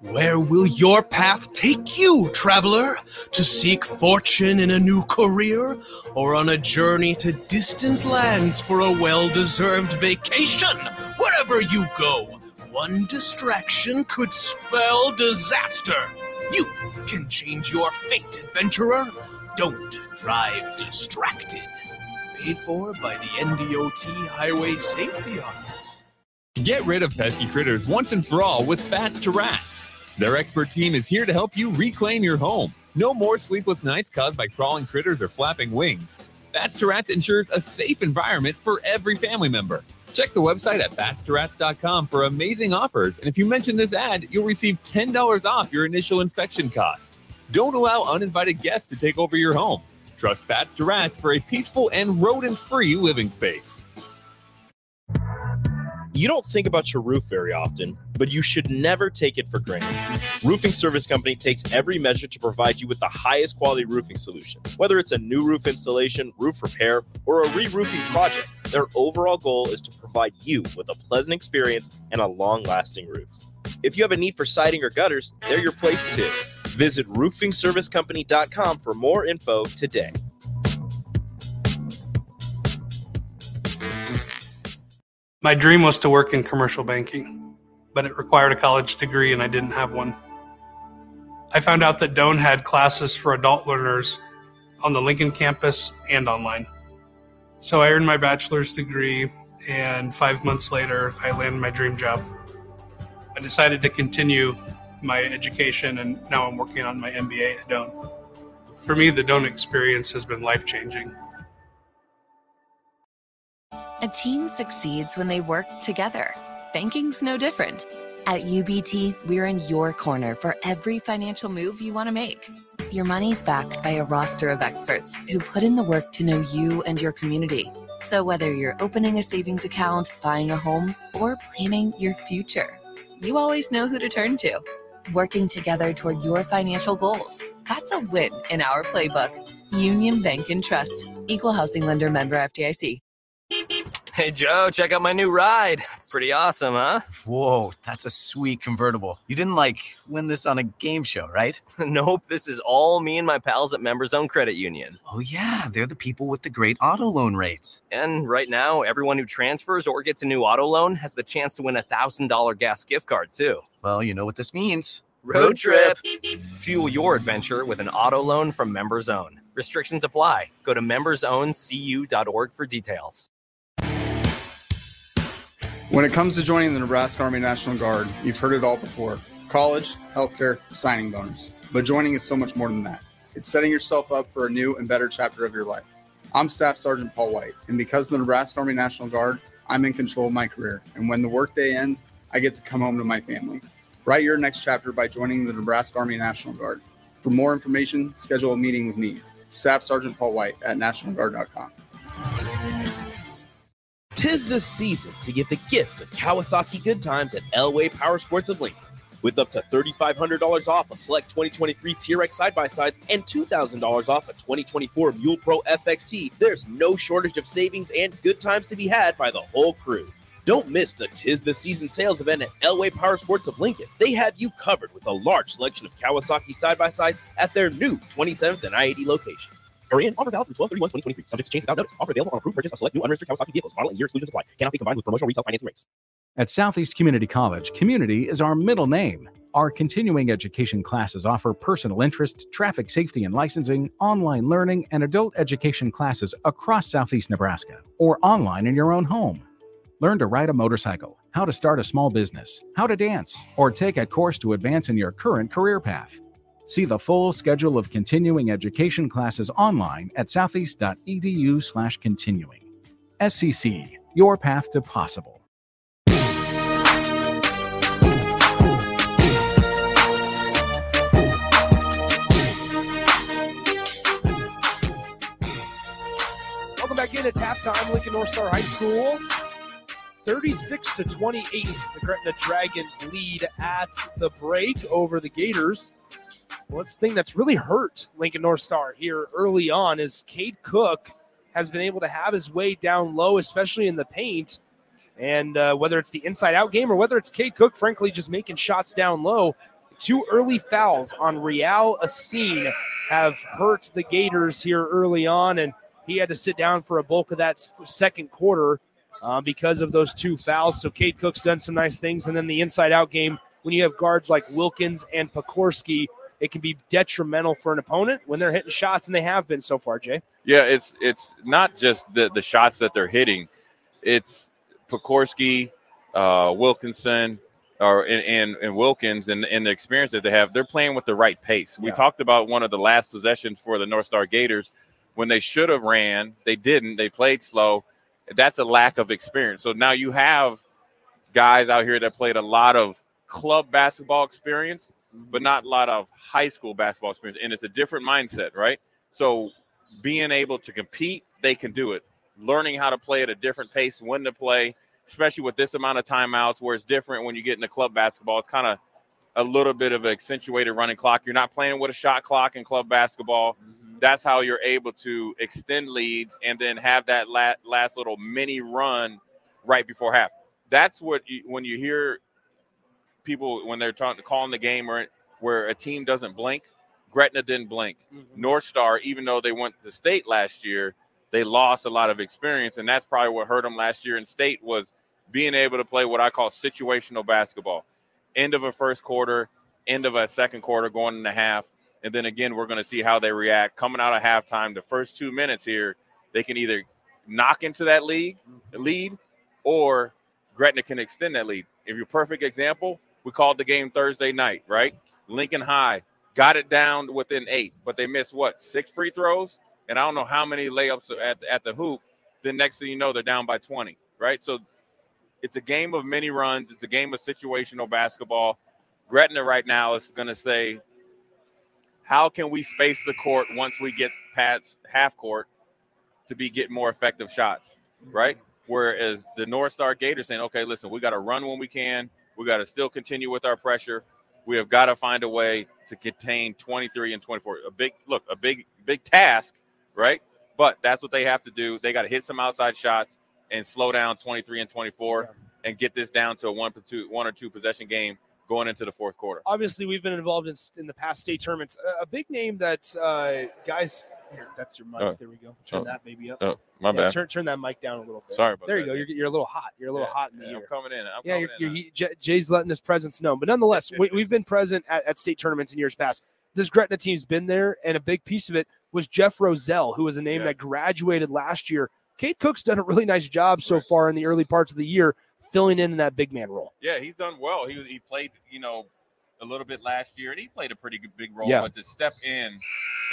Where will your path take you, traveler? To seek fortune in a new career? Or on a journey to distant lands for a well deserved vacation? Wherever you go, one distraction could spell disaster. You can change your fate, adventurer. Don't drive distracted. Paid for by the NDOT Highway Safety Office. Get rid of pesky critters once and for all with Bats to Rats. Their expert team is here to help you reclaim your home. No more sleepless nights caused by crawling critters or flapping wings. Bats to Rats ensures a safe environment for every family member. Check the website at batstorats.com for amazing offers, and if you mention this ad, you'll receive $10 off your initial inspection cost. Don't allow uninvited guests to take over your home. Trust Bats to Rats for a peaceful and rodent free living space. You don't think about your roof very often, but you should never take it for granted. Roofing Service Company takes every measure to provide you with the highest quality roofing solution. Whether it's a new roof installation, roof repair, or a re roofing project, their overall goal is to provide you with a pleasant experience and a long lasting roof. If you have a need for siding or gutters, they're your place too. Visit roofingservicecompany.com for more info today. My dream was to work in commercial banking, but it required a college degree and I didn't have one. I found out that Doane had classes for adult learners on the Lincoln campus and online. So I earned my bachelor's degree, and five months later, I landed my dream job. I decided to continue my education, and now I'm working on my MBA at Doane. For me, the Doane experience has been life changing. A team succeeds when they work together. Banking's no different. At UBT, we're in your corner for every financial move you want to make. Your money's backed by a roster of experts who put in the work to know you and your community. So whether you're opening a savings account, buying a home, or planning your future, you always know who to turn to. Working together toward your financial goals. That's a win in our playbook. Union Bank and Trust. Equal housing lender member FDIC. Hey, Joe, check out my new ride. Pretty awesome, huh? Whoa, that's a sweet convertible. You didn't like win this on a game show, right? nope, this is all me and my pals at Members Own Credit Union. Oh, yeah, they're the people with the great auto loan rates. And right now, everyone who transfers or gets a new auto loan has the chance to win a $1,000 gas gift card, too. Well, you know what this means. Road trip. Fuel your adventure with an auto loan from Members Own. Restrictions apply. Go to membersowncu.org for details. When it comes to joining the Nebraska Army National Guard, you've heard it all before college, healthcare, signing bonus. But joining is so much more than that. It's setting yourself up for a new and better chapter of your life. I'm Staff Sergeant Paul White, and because of the Nebraska Army National Guard, I'm in control of my career. And when the workday ends, I get to come home to my family. Write your next chapter by joining the Nebraska Army National Guard. For more information, schedule a meeting with me, Staff Sergeant Paul White at NationalGuard.com. Tis the season to give the gift of Kawasaki good times at Elway Power Sports of Lincoln. With up to $3,500 off of select 2023 Teryx side by sides and $2,000 off a 2024 Mule Pro FXT, there's no shortage of savings and good times to be had by the whole crew. Don't miss the Tis the Season sales event at Elway Power Sports of Lincoln. They have you covered with a large selection of Kawasaki side by sides at their new 27th and I 80 location. In. Offer valid from 12 31 2023. Subject to change without notice. Offer available on approved purchase of select new unregistered Kawasaki vehicles. Model and year exclusions apply. Cannot be combined with promotional retail financing rates. At Southeast Community College, community is our middle name. Our continuing education classes offer personal interest, traffic safety and licensing, online learning, and adult education classes across Southeast Nebraska or online in your own home. Learn to ride a motorcycle, how to start a small business, how to dance, or take a course to advance in your current career path. See the full schedule of continuing education classes online at southeast.edu/continuing. SCC, your path to possible. Welcome back in. It's halftime. Lincoln North Star High School. 36 to 28. The Dragons lead at the break over the Gators. One thing that's really hurt Lincoln North Star here early on is Cade Cook has been able to have his way down low, especially in the paint. And uh, whether it's the inside out game or whether it's Cade Cook, frankly, just making shots down low, two early fouls on Real Asin have hurt the Gators here early on. And he had to sit down for a bulk of that second quarter uh, because of those two fouls. So Cade Cook's done some nice things. And then the inside out game, when you have guards like Wilkins and Pokorski, it can be detrimental for an opponent when they're hitting shots, and they have been so far, Jay. Yeah, it's it's not just the, the shots that they're hitting. It's Pokorski, uh, Wilkinson, or and, and, and Wilkins and, and the experience that they have. They're playing with the right pace. We Yeah. talked about one of the last possessions for the North Star Gators when they should have ran. They didn't. They played slow. That's a lack of experience. So now you have guys out here that played a lot of club basketball experience, but mm-hmm. not a lot of high school basketball experience. And it's a different mindset, right? So being able to compete, they can do it. Learning how to play at a different pace, when to play, especially with this amount of timeouts, where it's different when you get into club basketball. It's kind of a little bit of an accentuated running clock. You're not playing with a shot clock in club basketball. Mm-hmm. That's how you're able to extend leads and then have that la- last little mini run right before half. That's what you, when you hear people when they're talking calling the game where where a team doesn't blink. Gretna didn't blink. Mm-hmm. North Star, even though they went to state last year, they lost a lot of experience, and that's probably what hurt them last year in state was being able to play what I call situational basketball. End of a first quarter, end of a second quarter, going into the half, and then again we're going to see how they react coming out of halftime. The first two minutes here, they can either knock into that league mm-hmm. lead, or Gretna can extend that lead. If you're perfect example, we called the game Thursday night, right? Lincoln High got it down within eight, but they missed what six free throws, and I don't know how many layups at at the hoop. then next thing you know, they're down by 20, right? So it's a game of many runs. It's a game of situational basketball. Gretna right now is going to say, how can we space the court once we get past half court to be getting more effective shots, right? Whereas the North Star Gators saying, okay, listen, we got to run when we can. We got to still continue with our pressure. We have got to find a way to contain 23 and 24. A big look, a big big task, right? But that's what they have to do. They got to hit some outside shots and slow down 23 and 24 yeah. and get this down to a one, two, one or two possession game going into the fourth quarter. Obviously, we've been involved in, in the past state tournaments. A, a big name that uh, guys. Here, that's your mic. Oh. There we go. Turn oh. that maybe up. Oh, my yeah, bad. Turn, turn that mic down a little bit. Sorry about there that. you go. You're, you're a little hot. You're a little yeah, hot in the yeah, ear. I'm coming in. I'm yeah, you're, you're, he, Jay's letting his presence known. But nonetheless, we, we've been present at, at state tournaments in years past. This Gretna team's been there, and a big piece of it was Jeff Roselle, who was a name yes. that graduated last year. Cade Cook's done a really nice job so far in the early parts of the year, filling in in that big man role. Yeah, he's done well. He he played, you know, a little bit last year, and he played a pretty good, big role. Yeah. But to step in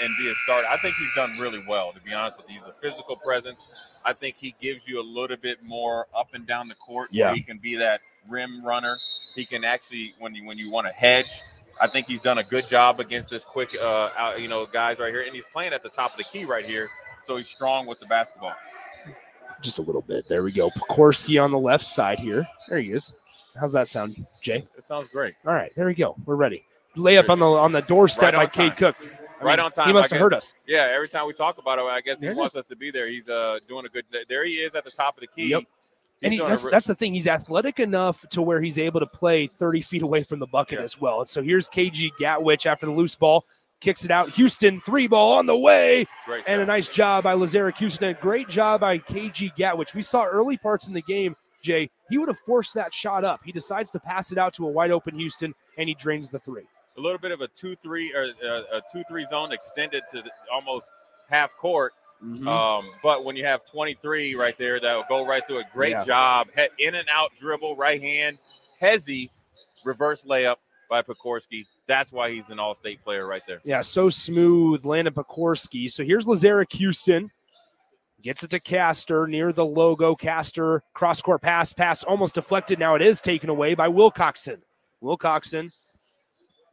and be a starter, I think he's done really well. To be honest with you, he's a physical presence. I think he gives you a little bit more up and down the court. Yeah, he can be that rim runner. He can actually, when you when you want to hedge, I think he's done a good job against this quick, uh, out, you know, guys right here, and he's playing at the top of the key right here, so he's strong with the basketball. Just a little bit. There we go. Pokorski on the left side here. There he is. How's that sound, Jay? It sounds great. All right, there we go. We're ready. Layup on the on the doorstep Right on by Cade time. Cook. I right mean, on time. He must I have guess- heard us. Yeah, every time we talk about it, I guess he There it wants us to be there. He's uh, doing a good. There he is at the top of the key. Yep. He's And he, that's, re- that's the thing. He's athletic enough to where he's able to play 30 feet away from the bucket as well. And so here's KG Gatwich after the loose ball, kicks it out. Houston, three ball on the way. Great and a nice job by Lazarick Houston. A great job by KG Gatwich. We saw early parts in the game, Jay. He would have forced that shot up. He decides to pass it out to a wide open Houston, and he drains the three. a little bit of a two-three or uh, a two-three zone extended to the, almost half court. Mm-hmm. Um, but when you have 23 right there, that will go right through it. Great Yeah. job. He- in and out dribble, right hand, hezzy, reverse layup by Pokorski. That's why he's an all-state player right there. Yeah, so smooth, Landon Pokorski. So here's Lazarick Houston. Gets it to Castor near the logo. Castor cross court pass, pass almost deflected. Now it is taken away by Wilcoxon. Wilcoxon,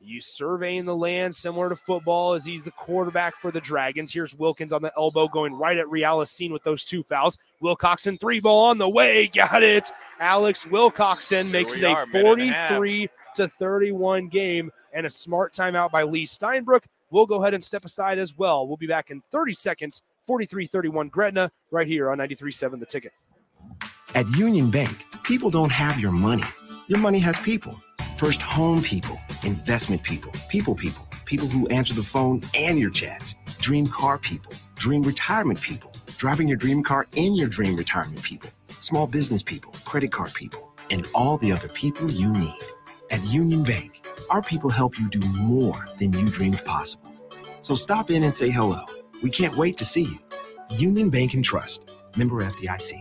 you surveying the land similar to football as he's the quarterback for the Dragons. Here's Wilkins on the elbow going right at Real Asin with those two fouls. Wilcoxon three ball on the way. Got it. Alex Wilcoxon makes it a minute and a 43 to 31 game and a smart timeout by Lee Steinbrook. We'll go ahead and step aside as well. We'll be back in 30 seconds. 43 31 Gretna right here on 93.7 The Ticket. At Union Bank, people don't have your money. Your money has people. First home people, investment people, people people, people who answer the phone and your chats, dream car people, dream retirement people, driving your dream car in your dream retirement people, small business people, credit card people, and all the other people you need. At Union Bank, our people help you do more than you dreamed possible. So stop in and say hello. We can't wait to see you. Union Bank and Trust, member of FDIC.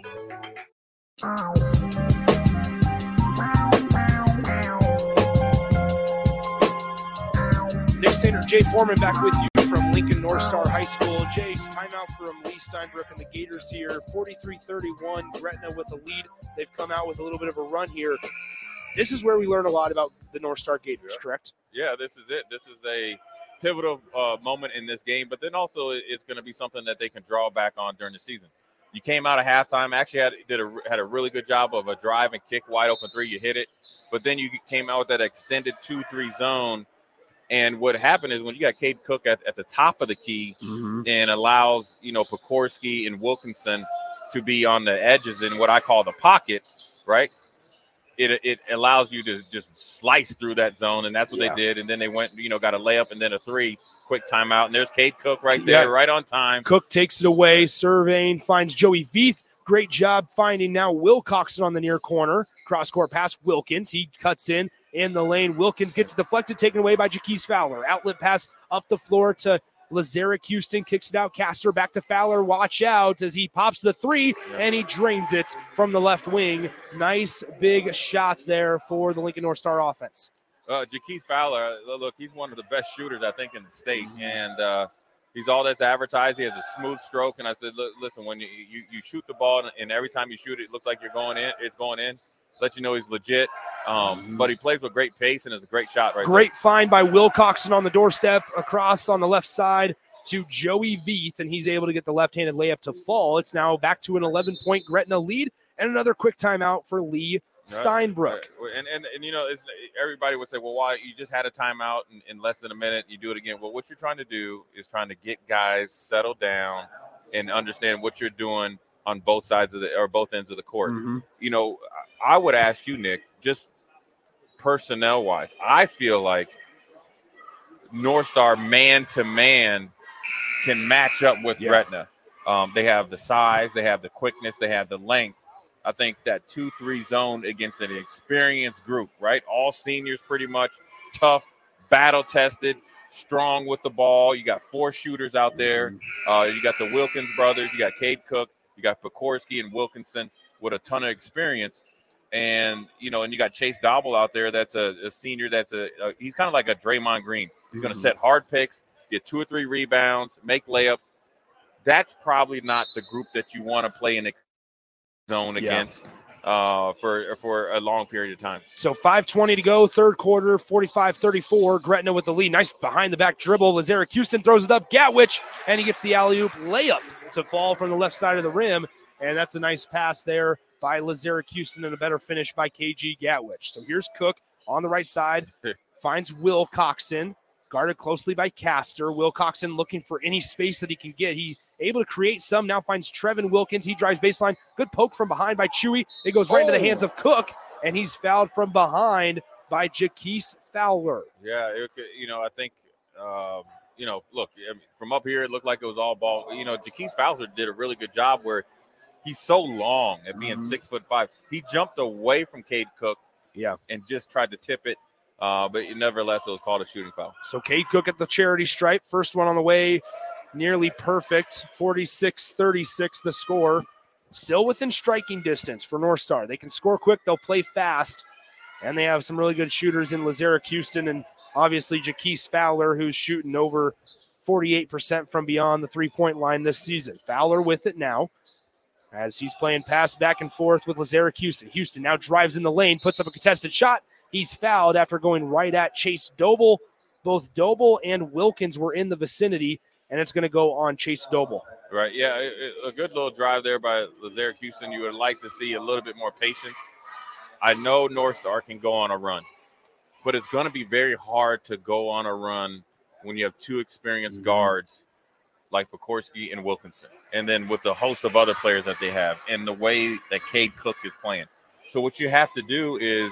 Nick Sainer, Jay Foreman back with you from Lincoln North Star High School. Jay's timeout from Lee Steinbrook and the Gators here. 43 31, Gretna with a lead. They've come out with a little bit of a run here. This is where we learn a lot about the North Star Gators, correct? Yeah, this is it. This is a pivotal uh, moment in this game, but then also it's going to be something that they can draw back on during the season. You came out of halftime, actually had did a had a really good job of a drive and kick wide open three. You hit it, but then you came out with that extended two three zone. And what happened is when you got Cade Cook at, at the top of the key and allows you know Pokorski and Wilkinson to be on the edges in what I call the pocket, right? It, it allows you to just slice through that zone, and that's what Yeah. they did. And then they went, you know, got a layup and then a three, quick timeout. And there's Cade Cook right there, Yeah. right on time. Cook takes it away, surveying, finds Joey Veith. Great job finding now Wilcoxon on the near corner. Cross court pass, Wilkins. He cuts in in the lane. Wilkins gets deflected, taken away by Jaquise Fowler. Outlet pass up the floor to Lazarick Houston, kicks it out. Castor back to Fowler. Watch out as he pops the three and he drains it from the left wing. Nice big shot there for the Lincoln North Star offense. Uh, Jaquise Fowler, uh, look, he's one of the best shooters I think in the state, and uh, He's all that's advertised. He has a smooth stroke, and I said, listen, when you, you you shoot the ball, and every time you shoot it, it looks like you're going in. It's going in. Let you know he's legit. Um, but he plays with great pace and is a great shot right Great find by Wilcoxon on the doorstep across on the left side to Joey Veith, and he's able to get the left-handed layup to fall. It's now back to an 11-point Gretna lead, and another quick timeout for Lee Steinbrook. right. And, and and you know, it's, everybody would say, "Well, why you just had a timeout in, in less than a minute? You do it again." Well, what you're trying to do is trying to get guys settled down and understand what you're doing on both sides of the or both ends of the court. Mhm. You know, I would ask you, Nick, just personnel wise, I feel like North Star man to man can match up with Gretna. Um, they have the size, they have the quickness, they have the length. I think that two three zone against an experienced group, right? All seniors, pretty much tough, battle tested, strong with the ball. You got four shooters out there. Uh, you got the Wilkins brothers. You got Cade Cook. You got Pekorski and Wilkinson with a ton of experience. And you know, and you got Chase Doble out there. That's a, a senior. That's a, a he's kind of like a Draymond Green. He's going to Mhm. set hard picks, get two or three rebounds, make layups. That's probably not the group that you want to play in the zone Yeah. against uh, for for a long period of time. So 5.20 to go, third quarter, 45 34. Gretna with the lead. Nice behind the back dribble. Lazarick Houston throws it up. Gatwich, and he gets the alley oop layup to fall from the left side of the rim. And that's a nice pass there by Lazarick Houston and a better finish by KG Gatwich. So here's Cook on the right side, finds Wilcoxon, guarded closely by Castor. Wilcoxon looking for any space that he can get. He able to create some. Now finds Trevin Wilkins. He drives baseline. Good poke from behind by Chewy. It goes right into the Oh. hands of Cook, and he's fouled from behind by Jaquise Fowler. Yeah, it, you know, I think, um, you know, look I mean, from up here, it looked like it was all ball. You know, Jaquise Fowler did a really good job where he's so long at being Mhm. six foot five. He jumped away from Cade Cook, yeah, and just tried to tip it, uh, but nevertheless, it was called a shooting foul. So Cade Cook at the charity stripe. First one on the way, nearly perfect. 46 36 the score. Still within striking distance for North Star. They can score quick, they'll play fast, and they have some really good shooters in Lazarick Houston and obviously Jaquise Fowler, who's shooting over 48% from beyond the three point line this season. Fowler with it now as he's playing pass back and forth with Lazarick Houston. Houston now drives in the lane, puts up a contested shot. He's fouled after going right at Chase Doble. Both Doble and Wilkins were in the vicinity, and it's going to go on Chase Doble. Right. Yeah. a good little drive there by Lazarick Houston. You would like to see a little bit more patience. I know North Star can go on a run, but it's going to be very hard to go on a run when you have two experienced mm-hmm. guards like Pekorski and Wilkinson, and then with the host of other players that they have, and the way that Cade Cook is playing. So what you have to do is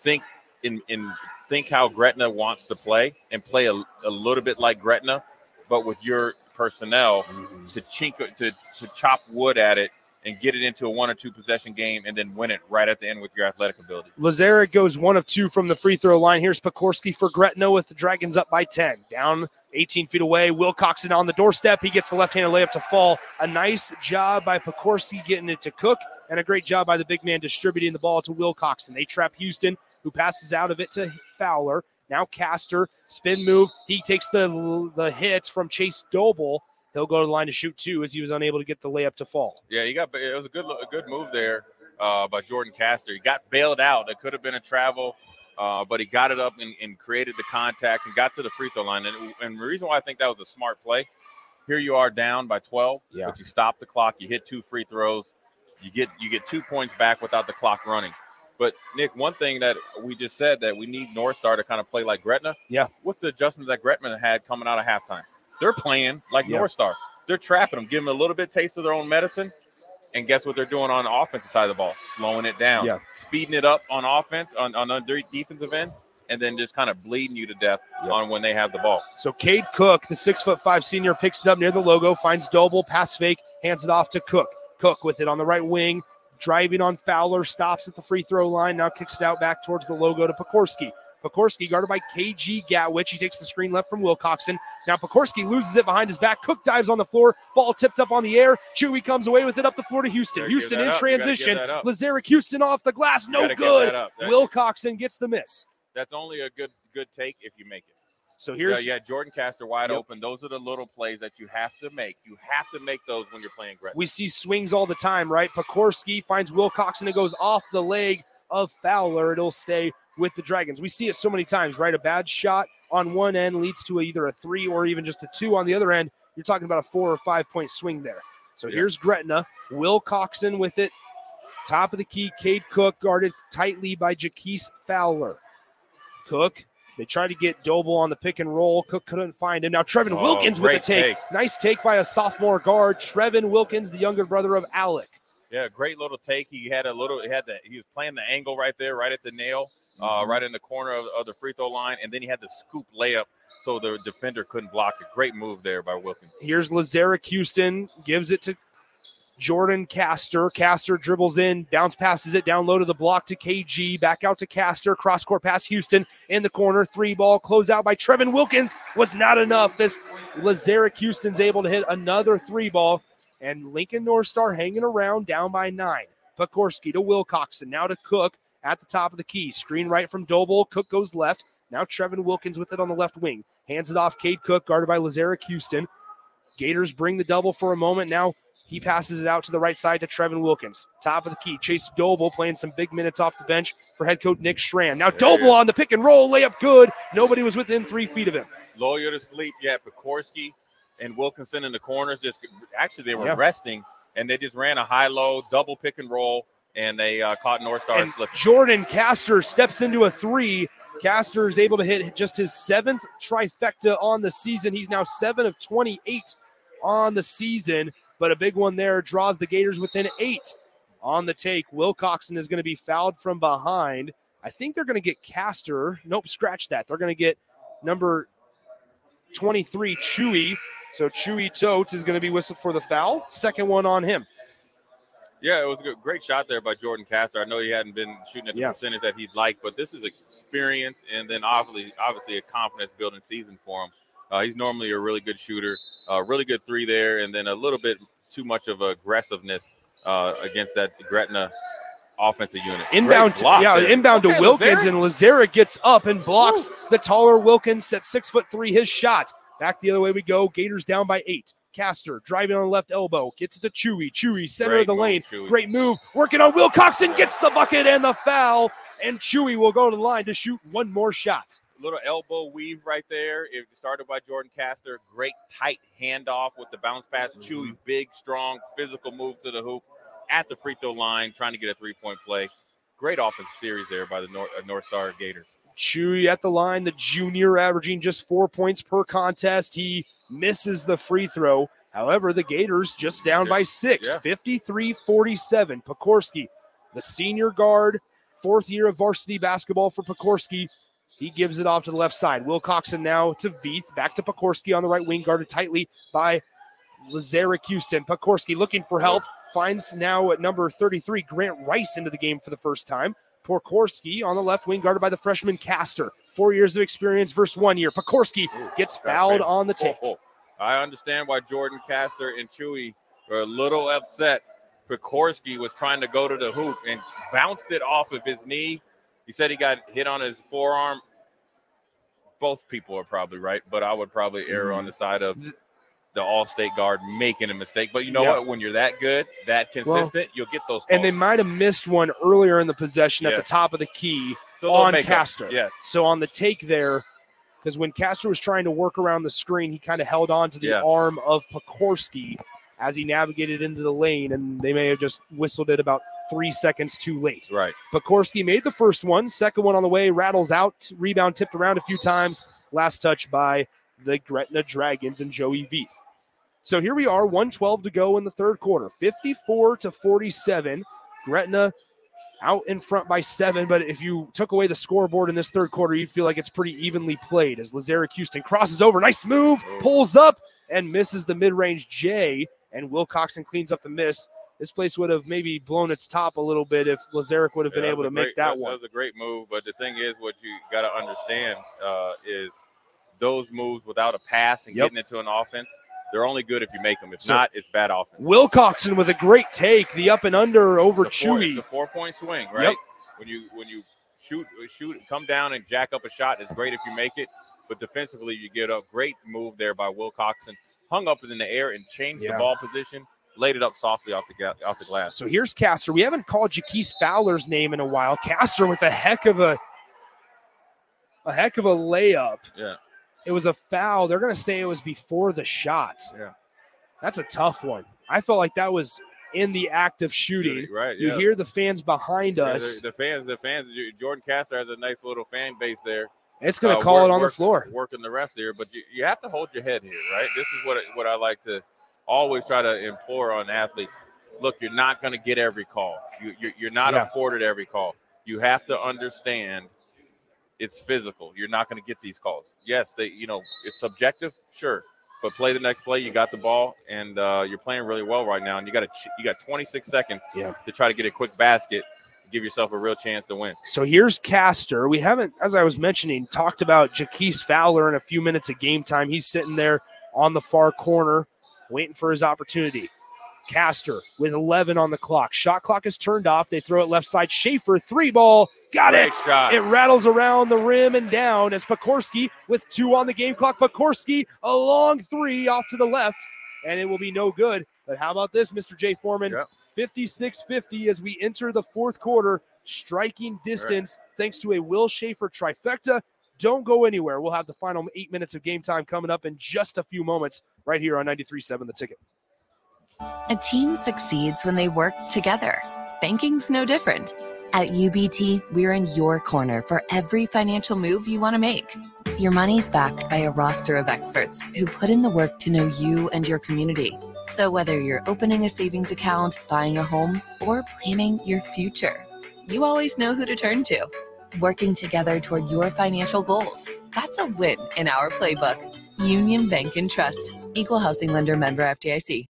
think in in think how Gretna wants to play and play a, a little bit like Gretna, but with your personnel mm-hmm. to chink to to chop wood at it and get it into a one or two possession game and then win it right at the end with your athletic ability. Lazarick goes one of two from the free throw line. Here's Pekorski for Gretna with the Dragons up by 10. Down 18 feet away. Wilcoxon on the doorstep. He gets the left handed layup to fall. A nice job by Pekorski getting it to Cook, and a great job by the big man distributing the ball to Wilcoxon. They trap Houston, who passes out of it to Fowler. Now Castor, spin move. He takes the the hit from Chase Doble. He'll go to the line to shoot two as he was unable to get the layup to fall. Yeah, he got it was a good a good move there uh, by Jordan Castor. He got bailed out. It could have been a travel, uh, but he got it up and, and created the contact and got to the free throw line. And, and the reason why I think that was a smart play, here you are down by 12, Yeah. but you stop the clock. You hit two free throws. You get you get two points back without the clock running. But Nick, one thing that we just said that we need North Star to kind of play like Gretna. Yeah. What's the adjustment that Gretna had coming out of halftime? They're playing like Yeah. North Star. They're trapping them, giving them a little bit taste of their own medicine. And guess what they're doing on the offensive side of the ball? Slowing it down, Yeah. speeding it up on offense, on, on the defensive end, and then just kind of bleeding you to death on when they have the ball. So Cade Cook, the six foot five senior, picks it up near the logo, finds Doble, pass fake, hands it off to Cook. Cook with it on the right wing, driving on Fowler, stops at the free throw line, now kicks it out back towards the logo to Pekorski. Pekorski guarded by KG Gatwich. He takes the screen left from Wilcoxon. Now Pekorski loses it behind his back. Cook dives on the floor. Ball tipped up on the air. Chewy comes away with it up the floor to Houston. Gotta Houston in up. You gotta give transition. Lazarick Houston off the glass. No good. that. That- Wilcoxon gets the miss. That's only a good good take if you make it. So Yeah, here's yeah, Jordan Castor wide Yep. open. Those are the little plays that you have to make. You have to make those when you're playing Gretna. we see swings all the time, right? Pekorski finds Wilcoxon. It goes off the leg of Fowler. It'll stay with the Dragons. We see it so many times, right? A bad shot on one end leads to either a three or even just a two on the other end. You're talking about a four or five point swing there. So Yeah. here's Gretna. Wilcoxon with it. Top of the key, Cade Cook guarded tightly by Jaquise Fowler. Cook, they tried to get Doble on the pick and roll. Cook couldn't find him. Now Trevin Oh, Wilkins with the great take. take. Nice take by a sophomore guard. Trevin Wilkins, the younger brother of Alec. Yeah, great little take. He had a little. He had the. He was playing the angle right there, right at the nail, uh, Mhm. right in the corner of, of the free throw line, and then he had the scoop layup, so the defender couldn't block it. Great move there by Wilkins. Here's Lazarick Houston, gives it to Jordan Castor. Castor dribbles in, bounce passes it down low to the block to KG, back out to Castor, cross court pass Houston in the corner, three ball, close out by Trevin Wilkins was not enough This Lazarick Houston's able to hit another three ball, and Lincoln North Star hanging around down by nine. Pekorski to Wilcoxon, now to Cook at the top of the key. Screen right from Doble. Cook goes left. Now Trevin Wilkins with it on the left wing. Hands it off. Cade Cook, guarded by Lazarick Houston. Gators bring the double for a moment. Now he passes it out to the right side to Trevin Wilkins. Top of the key. Chase Doble playing some big minutes off the bench for head coach Nick Schramm. Now Doble on the pick and roll. Layup good. Nobody was within three feet of him. Lawyer to sleep. Yeah, Pekorski and Wilkinson in the corners. Just actually they were Yeah. resting, and they just ran a high low double pick and roll, and they uh, caught North Star And slipping. Jordan Castor steps into a three. Castor is able to hit just his seventh trifecta on the season. He's now seven of 28 on the season, but a big one there draws the Gators within eight on the take. Wilcoxon is going to be fouled from behind. I think they're going to get Castor. Nope, scratch that. They're going to get number 23, Chewy. So Chewy Totes is going to be whistled for the foul. Second one on him. Yeah, it was a good, great shot there by Jordan Castor. I know he hadn't been shooting at the Yeah. percentage that he'd like, but this is experience and then obviously, obviously a confidence building season for him. Uh, he's normally a really good shooter, uh, really good three there, and then a little bit too much of aggressiveness uh, against that Gretna offensive unit. Inbound, Great yeah, there. inbound Okay, to Wilkins, Lazarick. and Lazarick gets up and blocks the taller Wilkins at six foot three. His shot back the other way we go. Gators down by eight. Castor driving on the left elbow gets it to Chewy. Chewy center Great of the move, lane. Chewy. Great move. Working on Wilcoxon gets the bucket and the foul. And Chewy will go to the line to shoot one more shot. little elbow weave right there. It started by Jordan Castor. Great tight handoff with the bounce pass. Chewy, big, strong, physical move to the hoop at the free throw line, trying to get a three point play. Great offensive series there by the North, uh, North Star Gators. Chewy at the line, the junior averaging just four points per contest. He misses the free throw. However, the Gators just down by six, Yeah. 53 47. Pekorski, the senior guard, fourth year of varsity basketball for Pekorski. He gives it off to the left side. Wilcoxon now to Veith, back to Pekorski on the right wing, guarded tightly by Lazarick Houston. Pekorski looking for help, finds now at number 33 Grant Rice into the game for the first time. Pekorski on the left wing, guarded by the freshman Castor. Four years of experience versus one year. Pekorski gets fouled on the take. Oh, oh. I understand why Jordan Castor and Chewy were a little upset. Pekorski was trying to go to the hoop and bounced it off of his knee. He said he got hit on his forearm. Both people are probably right, but I would probably err on mm-hmm. the side of the all-state guard making a mistake. But you know Yeah. what? When you're that good, that consistent, you'll get those. And they might have missed one earlier in the possession at the top of the key So on up. Castor. Yes. So on the take there, because when Castor was trying to work around the screen, he kind of held on to the Yeah. arm of Pekorski as he navigated into the lane, and they may have just whistled it about three seconds too late. Right. Pekorski made the first one, second one on the way, rattles out, rebound tipped around a few times, last touch by the Gretna Dragons and Joey Veith. So here we are, 112 to go in the third quarter, 54 to 47. Gretna out in front by seven, but if you took away the scoreboard in this third quarter, you'd feel like it's pretty evenly played as Lazarick Houston crosses over. Nice move, pulls up and misses the mid range J, and Wilcoxon cleans up the miss. This place would have maybe blown its top a little bit if Lazarick would have been Yeah, able to a make that That one. That was a great move, but the thing is, what you got to understand uh, is those moves without a pass and Yep. getting into an offense, they're only good if you make them. If So- not, it's bad offense. Wilcoxon with a great take, the up and under over It's four- Chewy. It's a four-point swing, right? Yep. When you when you shoot shoot come down and jack up a shot, it's great if you make it. but defensively you get a great move there by Wilcoxon. Hung up in the air and changed Yeah. the ball position, laid it up softly off the ga- off the glass. So here's Castor. We haven't called Jaquise Fowler's name in a while. Castor with a heck of a a heck of a layup. Yeah. It was a foul. They're going to say it was before the shot. Yeah. That's a tough one. I felt like that was in the act of shooting. Right, You yeah. hear the fans behind Yeah, us. the, fans, the fans. Jordan Castor has a nice little fan base there. It's gonna Uh, call work- it on the floor. working the rest here. But you, you have to hold your head here, right? This is what what I like to always try to implore on athletes. Look, you're not going to get every call. You, you're, you're not Yeah. afforded every call. You have to understand it's physical. You're not going to get these calls. Yes, they, you know, it's subjective, sure, but play the next play. You got the ball, and uh, you're playing really well right now. And you got to, you got 26 seconds Yeah. to try to get a quick basket, give yourself a real chance to win. So here's Castor. We haven't, as I was mentioning, talked about Jaquise Fowler in a few minutes of game time. He's sitting there on the far corner, waiting for his opportunity. Castor with 11 on the clock. Shot clock is turned off. They throw it left side. Schaefer, three ball. Got Great it. shot. It rattles around the rim and down as Pokorski with two on the game clock. Pokorski, a long three off to the left, and it will be no good. But how about this, Mr. J. Foreman? 56 50 as we enter the fourth quarter. Striking distance thanks to a Will Schaefer trifecta. Don't go anywhere. We'll have the final eight minutes of game time coming up in just a few moments right here on 93.7 The Ticket. A team succeeds when they work together. Banking's no different. At UBT, we're in your corner for every financial move you want to make. Your money's backed by a roster of experts who put in the work to know you and your community. So whether you're opening a savings account, buying a home, or planning your future, you always know who to turn to. Working together toward your financial goals. That's a win in our playbook. Union Bank and Trust. Equal housing lender member FDIC.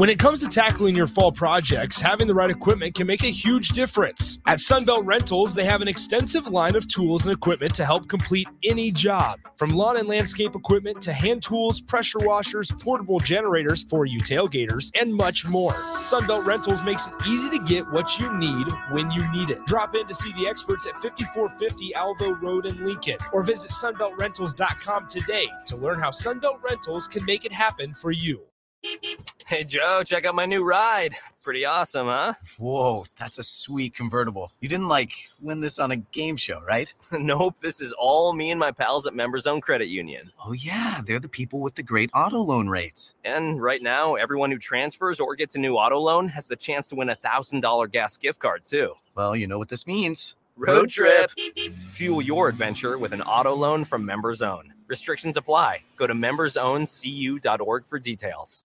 When it comes to tackling your fall projects, having the right equipment can make a huge difference. At Sunbelt Rentals, they have an extensive line of tools and equipment to help complete any job. From lawn and landscape equipment to hand tools, pressure washers, portable generators for you tailgaters, and much more. Sunbelt Rentals makes it easy to get what you need when you need it. Drop in to see the experts at 5450 Alvo Road in Lincoln or visit sunbeltrentals.com today to learn how Sunbelt Rentals can make it happen for you. Hey, Joe, check out my new ride. Pretty awesome, huh? Whoa, that's a sweet convertible. You didn't like win this on a game show, right? nope, this is all me and my pals at Members Own Credit Union. Oh, yeah, they're the people with the great auto loan rates. And right now, everyone who transfers or gets a new auto loan has the chance to win a $1,000 gas gift card, too. Well, you know what this means. Road trip. Fuel your adventure with an auto loan from Members Own. Restrictions apply. Go to membersowncu.org for details.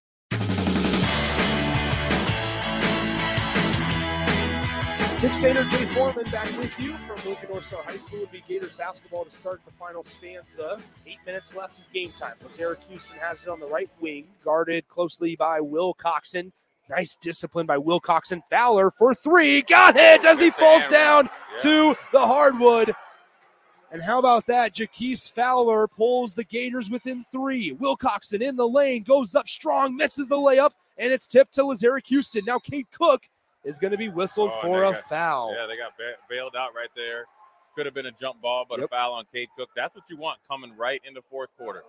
Nick Sainer, Jay Foreman back with you from Lincoln North Star High School. It'll be Gators basketball to start the final stanza. Eight minutes left of game time. Lazarick Houston has it on the right wing, guarded closely by Wilcoxon. Nice discipline by Wilcoxon. Fowler for three. Got it as he falls down to the hardwood. And how about that? Jaquise Fowler pulls the Gators within three. Wilcoxon in the lane, goes up strong, misses the layup, and it's tipped to Lazarick Houston. Now Cade Cook is going to be whistled Oh, for a got- foul. Yeah, they got ba- bailed out right there. Could have been a jump ball, but a foul on Cade Cook. That's what you want coming right in the fourth quarter.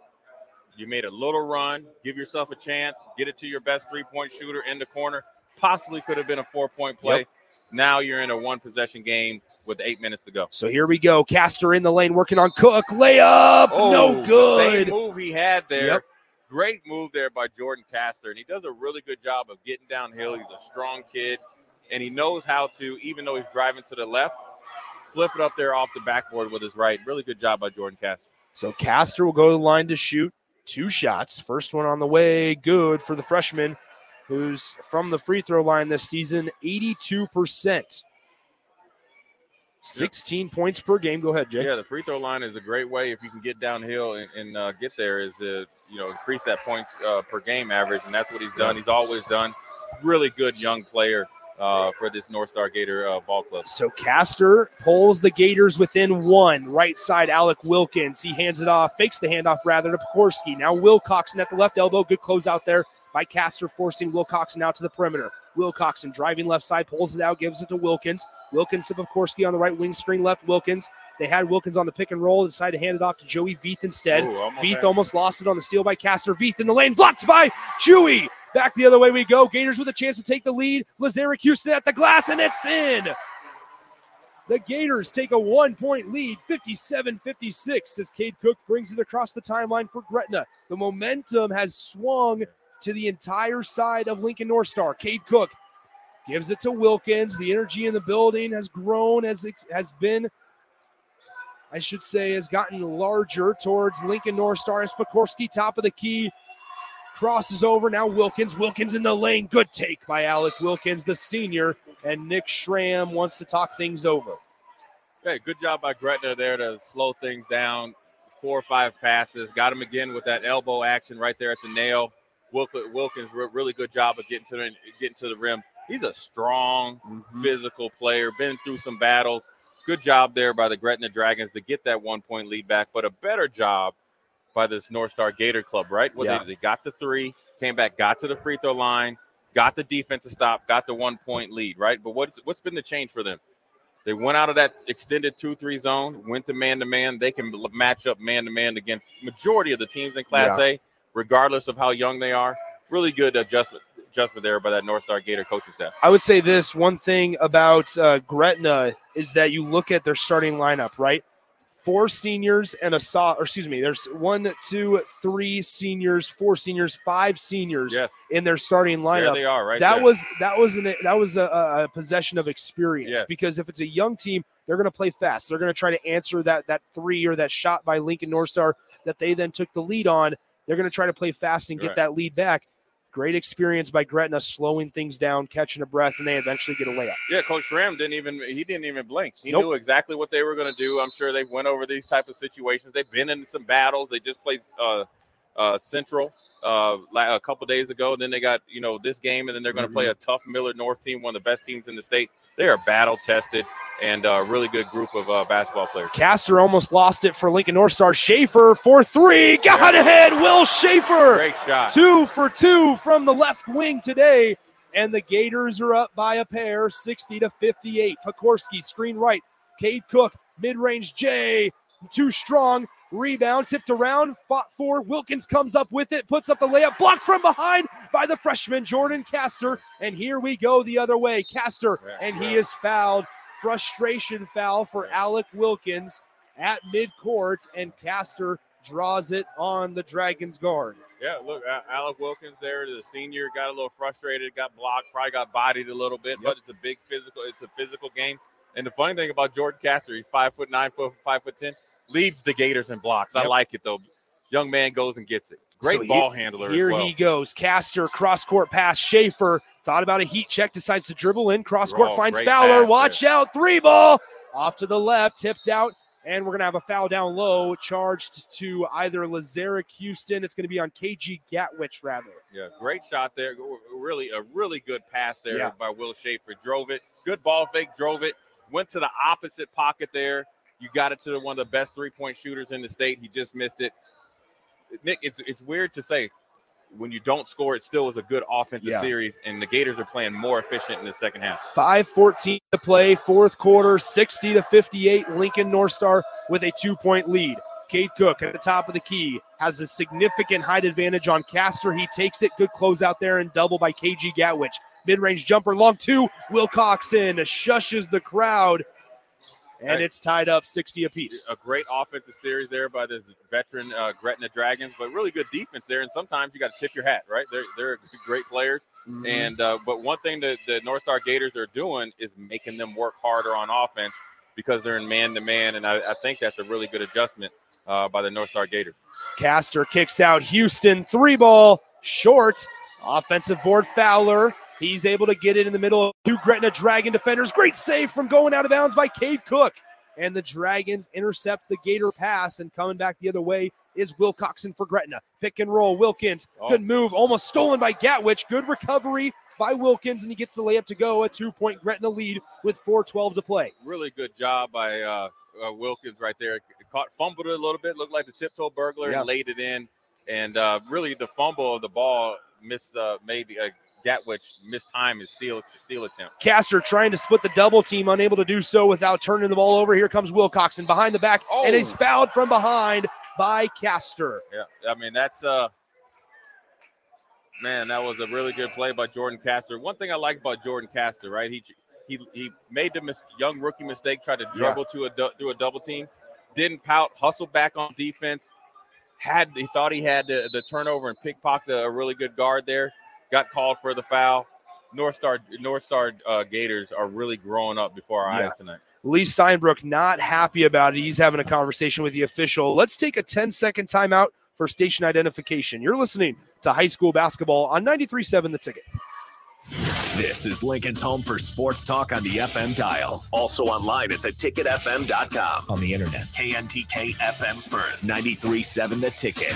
You made a little run, give yourself a chance, get it to your best three point shooter in the corner. Possibly could have been a four point play. Yep. Now you're in a one possession game with eight minutes to go. So here we go. Castor in the lane working on Cook. Layup. Oh, no good. Same move he had there. Yep. Great move there by Jordan Castor, and he does a really good job of getting downhill. He's a strong kid, and he knows how to, even though he's driving to the left, flip it up there off the backboard with his right. Really good job by Jordan Castor. So Castor will go to the line to shoot two shots. First one on the way. Good for the freshman who's from the free throw line this season, 82%. 16 points per game. Go ahead, Jay. Yeah, the free throw line is a great way if you can get downhill and, and uh, get there is to you know increase that points uh, per game average, and that's what he's done. He's always done. Really good young player uh, for this North Star Gator uh, ball club. So Castor pulls the Gators within one. Right side, Alec Wilkins. He hands it off, fakes the handoff rather to Pokorski. Now Wilcoxon at the left elbow. Good close out there by Castor, forcing Wilcoxon out to the perimeter. Wilcoxon driving left side, pulls it out, gives it to Wilkins. Wilkins to Pokorski on the right wing screen left. Wilkins They had Wilkins on the pick and roll, decided to hand it off to Joey Veith instead. Ooh, almost Veith almost lost it on the steal by Castor. Veith in the lane, blocked by Chewy. Back the other way we go. Gators with a chance to take the lead. Lazarick Houston at the glass, and it's in. The Gators take a one point lead, 57 56, as Cade Cook brings it across the timeline for Gretna. The momentum has swung to the entire side of Lincoln North Star. Cade Cook gives it to Wilkins. The energy in the building has grown, as it has been, I should say, has gotten larger towards Lincoln North Star. As Pokorski, top of the key, crosses over. Now Wilkins. Wilkins in the lane. Good take by Alec Wilkins, the senior. And Nick Schramm wants to talk things over. Hey, good job by Gretna there to slow things down. Four or five passes. Got him again with that elbow action right there at the nail. Wilk- Wilkins, really good job of getting to the getting to the rim. He's a strong, Mm-hmm. physical player. Been through some battles. Good job there by the Gretna Dragons to get that one point lead back, but a better job by this North Star Gator Club, right? Well, Yeah. they, they got the three, came back, got to the free throw line, got the defensive stop, got the one point lead, right? But what's what's been the change for them? They went out of that extended two-three zone, went to man-to-man. They can match up man-to-man against majority of the teams in Class Yeah. A, regardless of how young they are. Really good adjustment adjustment there by that North Star Gator coaching staff. I would say this one thing about uh, Gretna is that you look at their starting lineup, right? Four seniors and a saw, or excuse me, there's one, two, three seniors, four seniors, five seniors Yes. in their starting lineup. There they are, right That there. was that was an that was a, a possession of experience Yes. because if it's a young team, they're going to play fast. They're going to try to answer that that three or that shot by Lincoln North Star that they then took the lead on. They're going to try to play fast and get Right. that lead back. Great experience by Gretna, slowing things down, catching a breath, and they eventually get a layup. Yeah, Coach Schramm didn't even he didn't even blink. He Nope. knew exactly what they were going to do. I'm sure they went over these type of situations. They've been in some battles. They just played uh, uh, Central uh, a couple days ago. Then they got you know this game, and then they're going to play a tough Millard North team, one of the best teams in the state. They are battle tested and a really good group of uh, basketball players. Castor almost lost it for Lincoln North Star. Schaefer for three. Got ahead. Will Schaefer. Great shot. Two for two from the left wing today. And the Gators are up by a pair, 60 to 58. Pokorski, screen right. Cade Cook, mid range J, too strong. Rebound tipped around, fought for. Wilkins comes up with it, puts up the layup, blocked from behind by the freshman Jordan Castor. And here we go the other way. Castor, and he is fouled. Frustration foul for Alec Wilkins at midcourt, and Castor draws it on the Dragons guard. Yeah, look, Alec Wilkins there, the senior, got a little frustrated, got blocked, probably got bodied a little bit, but it's a big physical, it's a physical game. And the funny thing about Jordan he's five foot nine, foot five foot ten, leads the Gators in blocks. I like it though. Young man goes and gets it. Great So ball here- handler Here as well. he goes. Castor, cross court pass. Schaefer thought about a heat check, decides to dribble in. Cross court Oh, finds Fowler. pass Watch out. Three ball off to the left, tipped out. And we're going to have a foul down low, charged to either Lazarick Houston. It's going to be on KG Gatwich, rather. Yeah, great shot there. Really, a really good pass there Yeah. by Will Schaefer. Drove it. Good ball fake. Drove it. Went to the opposite pocket there. You got it to one of the best three point shooters in the state. He just missed it. Nick, it's it's weird to say when you don't score, it still was a good offensive Yeah. series, and the Gators are playing more efficient in the second half. 5.14 to play, fourth quarter, 60 to 58. Lincoln North Star with a two point lead. Cade Cook at the top of the key has a significant height advantage on Castor. He takes it. Good close out there and double by KG Gatwich. Mid range jumper, long two. Wilcoxon shushes the crowd. And it's tied up 60 apiece. A great offensive series there by this veteran uh, Gretna Dragons, but really good defense there. And sometimes you got to tip your hat, right? They're they're great players. Mhm. And uh, but one thing that the North Star Gators are doing is making them work harder on offense because they're in man to man, and I, I think that's a really good adjustment uh, by the North Star Gators. Castor kicks out Houston. Three ball short. Offensive board Fowler. He's able to get it in the middle of two Gretna Dragon defenders. Great save from going out of bounds by Cade Cook. And the Dragons intercept the Gator pass. And coming back the other way is Wilcoxon for Gretna. Pick and roll. Wilkins. Oh. Good move. Almost stolen by Gatwich. Good recovery by Wilkins. And he gets the layup to go. A two point Gretna lead with 4.12 to play. Really good job by uh, uh, Wilkins right there. Caught fumbled it a little bit, looked like the tiptoe burglar, Yeah. laid it in. And uh, really, the fumble of the ball missed uh, maybe uh, Gatwich missed time his steal steal attempt. Castor trying to split the double team, unable to do so without turning the ball over. Here comes Wilcoxon behind the back, and he's Oh. fouled from behind by Castor. Yeah, I mean that's uh man, that was a really good play by Jordan Castor. One thing I like about Jordan Castor, right? He he he made the mis- young rookie mistake, tried to dribble to a du- through a double team, didn't pout, hustled back on defense. Had he thought he had the, the turnover and pickpocket a really good guard there, got called for the foul. North Star North Star uh, Gators are really growing up before our Yeah. eyes tonight. Lee Steinbrook not happy about it. He's having a conversation with the official. Let's take a 10 second timeout for station identification. You're listening to high school basketball on 93.7 The Ticket. This is Lincoln's home for sports talk on the FM dial. Also online at theticketfm.com. On the internet. KNTK FM Firth, 93.7 The Ticket.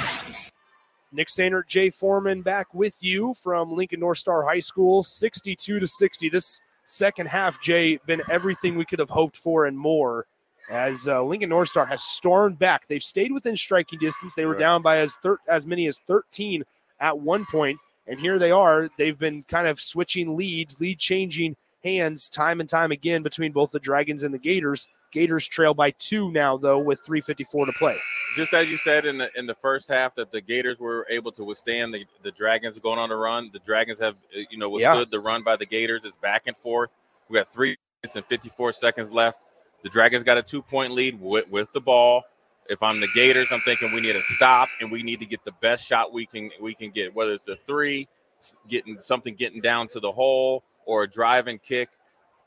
Nick Sainer, Jay Foreman back with you from Lincoln North Star High School, 62 to 60. This second half, Jay, been everything we could have hoped for and more. As uh, Lincoln North Star has stormed back, they've stayed within striking distance. They were Right. down by as thir- as many as 13 at one point, and here they are. They've been kind of switching leads, lead changing hands time and time again between both the Dragons and the Gators. Gators trail by two now, though, with 3:54 to play. just as you said in the in the first half that the Gators were able to withstand the, the Dragons going on the run. The Dragons have uh, you know Yeah. withstood the run by the Gators. It's back and forth. We got three minutes and 54 seconds left. The Dragons got a two point lead with, with the ball. If I'm the Gators, I'm thinking we need to stop and we need to get the best shot we can we can get, whether it's a three, getting something getting down to the hole, or a drive and kick.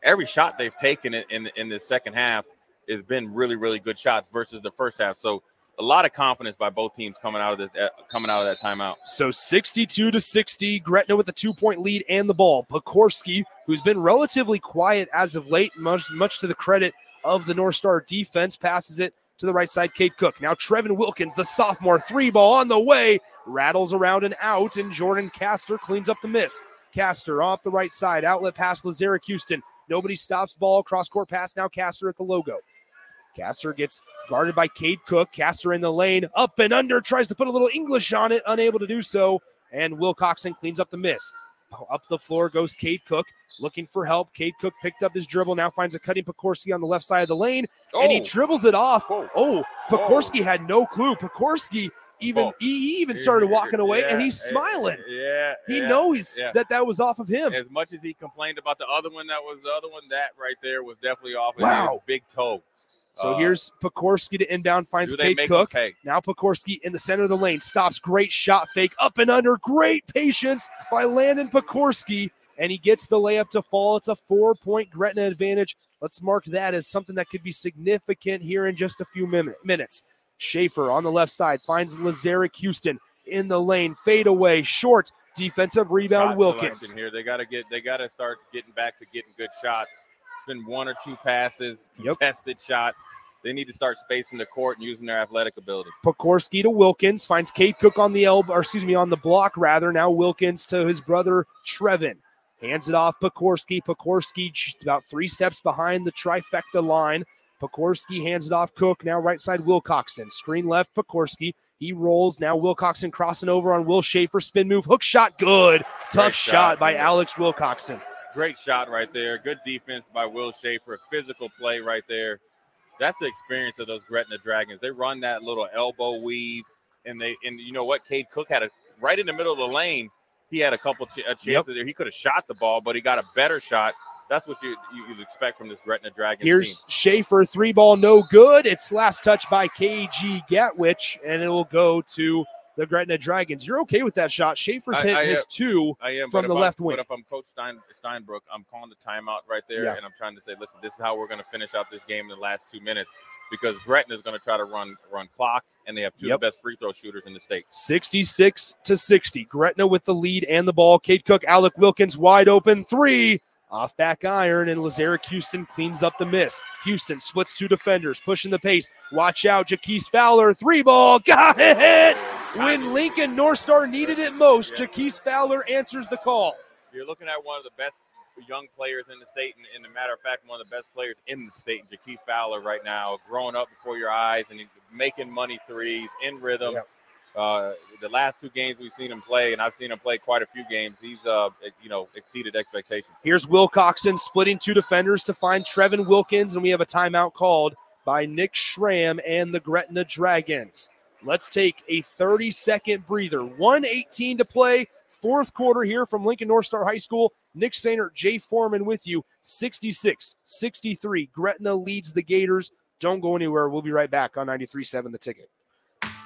Every shot they've taken in in, in the second half has been really really good shots versus the first half. So a lot of confidence by both teams coming out of the, uh, coming out of that timeout. So 62 to 60, Gretna with a two point lead and the ball. Pokorski, who's been relatively quiet as of late, much, much to the credit of the North Star defense, passes it to the right side, Cade Cook. Now Trevin Wilkins, the sophomore, three ball on the way, rattles around and out, and Jordan Castor cleans up the miss. Castor off the right side, outlet pass, Lazarick Houston. Nobody stops ball, cross court pass. Now Castor at the logo. Castor gets guarded by Cade Cook. Castor in the lane, up and under, tries to put a little English on it, unable to do so. And Wilcoxon cleans up the miss. Up the floor goes Cade Cook, looking for help. Cade Cook picked up his dribble, now finds a cutting Pokorski on the left side of the lane, and he Oh. dribbles it off. Oh, Pokorski had no clue. Pokorski even Oh. he even started walking away, and he's smiling. Yeah, He yeah, knows yeah. that that was off of him. As much as he complained about the other one, that was the other one. That right there was definitely off. of Wow. his big toe. So Uh, here's Pokorski to inbound, finds Cade Cook. Now Pokorski in the center of the lane stops. Great shot fake up and under. Great patience by Landon Pokorski. And he gets the layup to fall. It's a four point Gretna advantage. Let's mark that as something that could be significant here in just a few min- minutes. Schaefer on the left side finds Lazarick Houston in the lane. Fade away. Short defensive rebound. shot Wilkins. here. They got to get. They got to start getting back to getting good shots. Been one or two passes, contested shots. They need to start spacing the court and using their athletic ability. Pokorski to Wilkins finds Cade Cook on the elbow, or excuse me, on the block rather. Now Wilkins to his brother Trevin. Hands it off Pokorski. Pokorski about three steps behind the trifecta line. Pokorski hands it off Cook. Now right side Wilcoxon. Screen left Pokorski. He rolls. Now Wilcoxon crossing over on Will Schaefer. Spin move. Hook shot. Good. Tough Great shot. shot. by Alex Wilcoxon. Great shot right there. Good defense by Will Schaefer. Physical play right there. That's the experience of those Gretna Dragons. They run that little elbow weave, and they and you know what? Cade Cook had a right in the middle of the lane. He had a couple ch- uh, chances there. He could have shot the ball, but he got a better shot. That's what you you you'd expect from this Gretna Dragons Here's team. Schaefer, three ball, no good. It's last touch by KG Gatwich, and it will go to the Gretna Dragons. You're okay with that shot. Schaefer's I- hit I his am- two I am, from the left I'm, wing. But if I'm Coach Stein, Steinbrook, I'm calling the timeout right there, Yeah. and I'm trying to say, listen, this is how we're going to finish out this game in the last two minutes because Gretna is going to try to run run clock, and they have two Yep. of the best free throw shooters in the state. 66 to 60. Gretna with the lead and the ball. Cade Cook, Alec Wilkins wide open three. Off back iron, and Lazarick Houston cleans up the miss. Houston splits two defenders, pushing the pace. Watch out, Jaquise Fowler, three ball, got it! When Lincoln North Star needed it most, Jaquise Fowler answers the call. You're looking at one of the best young players in the state, and, and a matter of fact, one of the best players in the state, Jaquise Fowler, right now, growing up before your eyes and making money threes in rhythm. Uh, the last two games we've seen him play, and I've seen him play quite a few games. He's, uh, you know, exceeded expectations. Here's Wilcoxon splitting two defenders to find Trevin Wilkins, and we have a timeout called by Nick Schramm and the Gretna Dragons. Let's take a 30 second breather. 118 to play, fourth quarter here from Lincoln North Star High School. Nick Sainer, Jay Foreman with you. 66 63. Gretna leads the Gators. Don't go anywhere. We'll be right back on 93.7 The Ticket.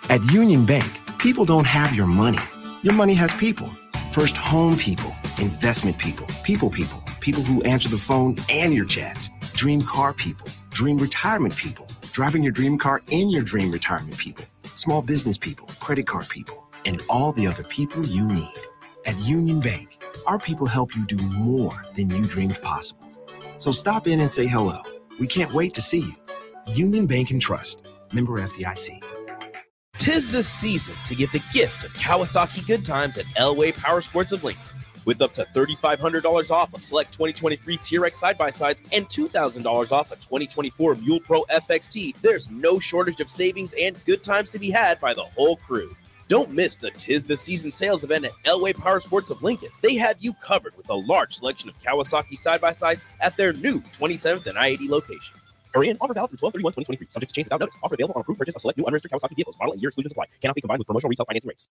At Union Bank, people don't have your money. Your money has people. First home people, investment people, people people, people who answer the phone and your chats, dream car people, dream retirement people, driving your dream car in your dream retirement people, small business people, credit card people, and all the other people you need. At Union Bank, our people help you do more than you dreamed possible. So stop in and say hello. We can't wait to see you. Union Bank and Trust, member FDIC. Tis the season to give the gift of Kawasaki good times at Elway Power Sports of Lincoln. With up to $3,500 off of select 2023 Teryx side by sides and $2,000 off a 2024 Mule Pro FXT, there's no shortage of savings and good times to be had by the whole crew. Don't miss the Tis the Season sales event at Elway Power Sports of Lincoln. They have you covered with a large selection of Kawasaki side by sides at their new 27th and I 80 location. In. Offer valid through 12 2023 Subject to change without notice. Offer available on approved purchase of select new unregistered Kawasaki vehicles. Model and year exclusions apply. Cannot be combined with promotional retail financing rates.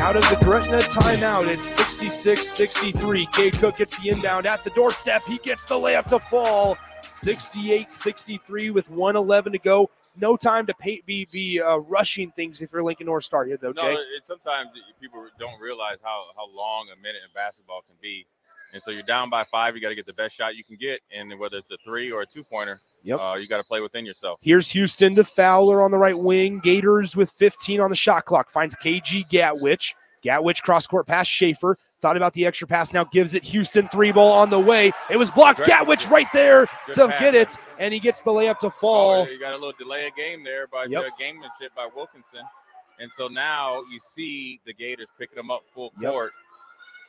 Out of the Gretna timeout, it's 66 63. K Cook gets the inbound at the doorstep. He gets the layup to fall. 68 63 with 111 to go. No time to pay, be, be uh, rushing things if you're Lincoln North Star here, though, No, Jay. it, sometimes people don't realize how, how long a minute in basketball can be. And so you're down by five, you got to get the best shot you can get. And whether it's a three or a two pointer, Yep. uh, you got to play within yourself. Here's Houston to Fowler on the right wing. Gators with 15 on the shot clock. Finds KG Gatwich. Gatwich cross court pass Schaefer. Thought about the extra pass. Now gives it Houston. Three ball on the way. It was blocked. Great. Gatwich right there Good to pass. get it. And he gets the layup to fall. Oh, you got a little delay of game there by Yep. uh, gamemanship by Wilkinson. And so now you see the Gators picking them up full Yep. court,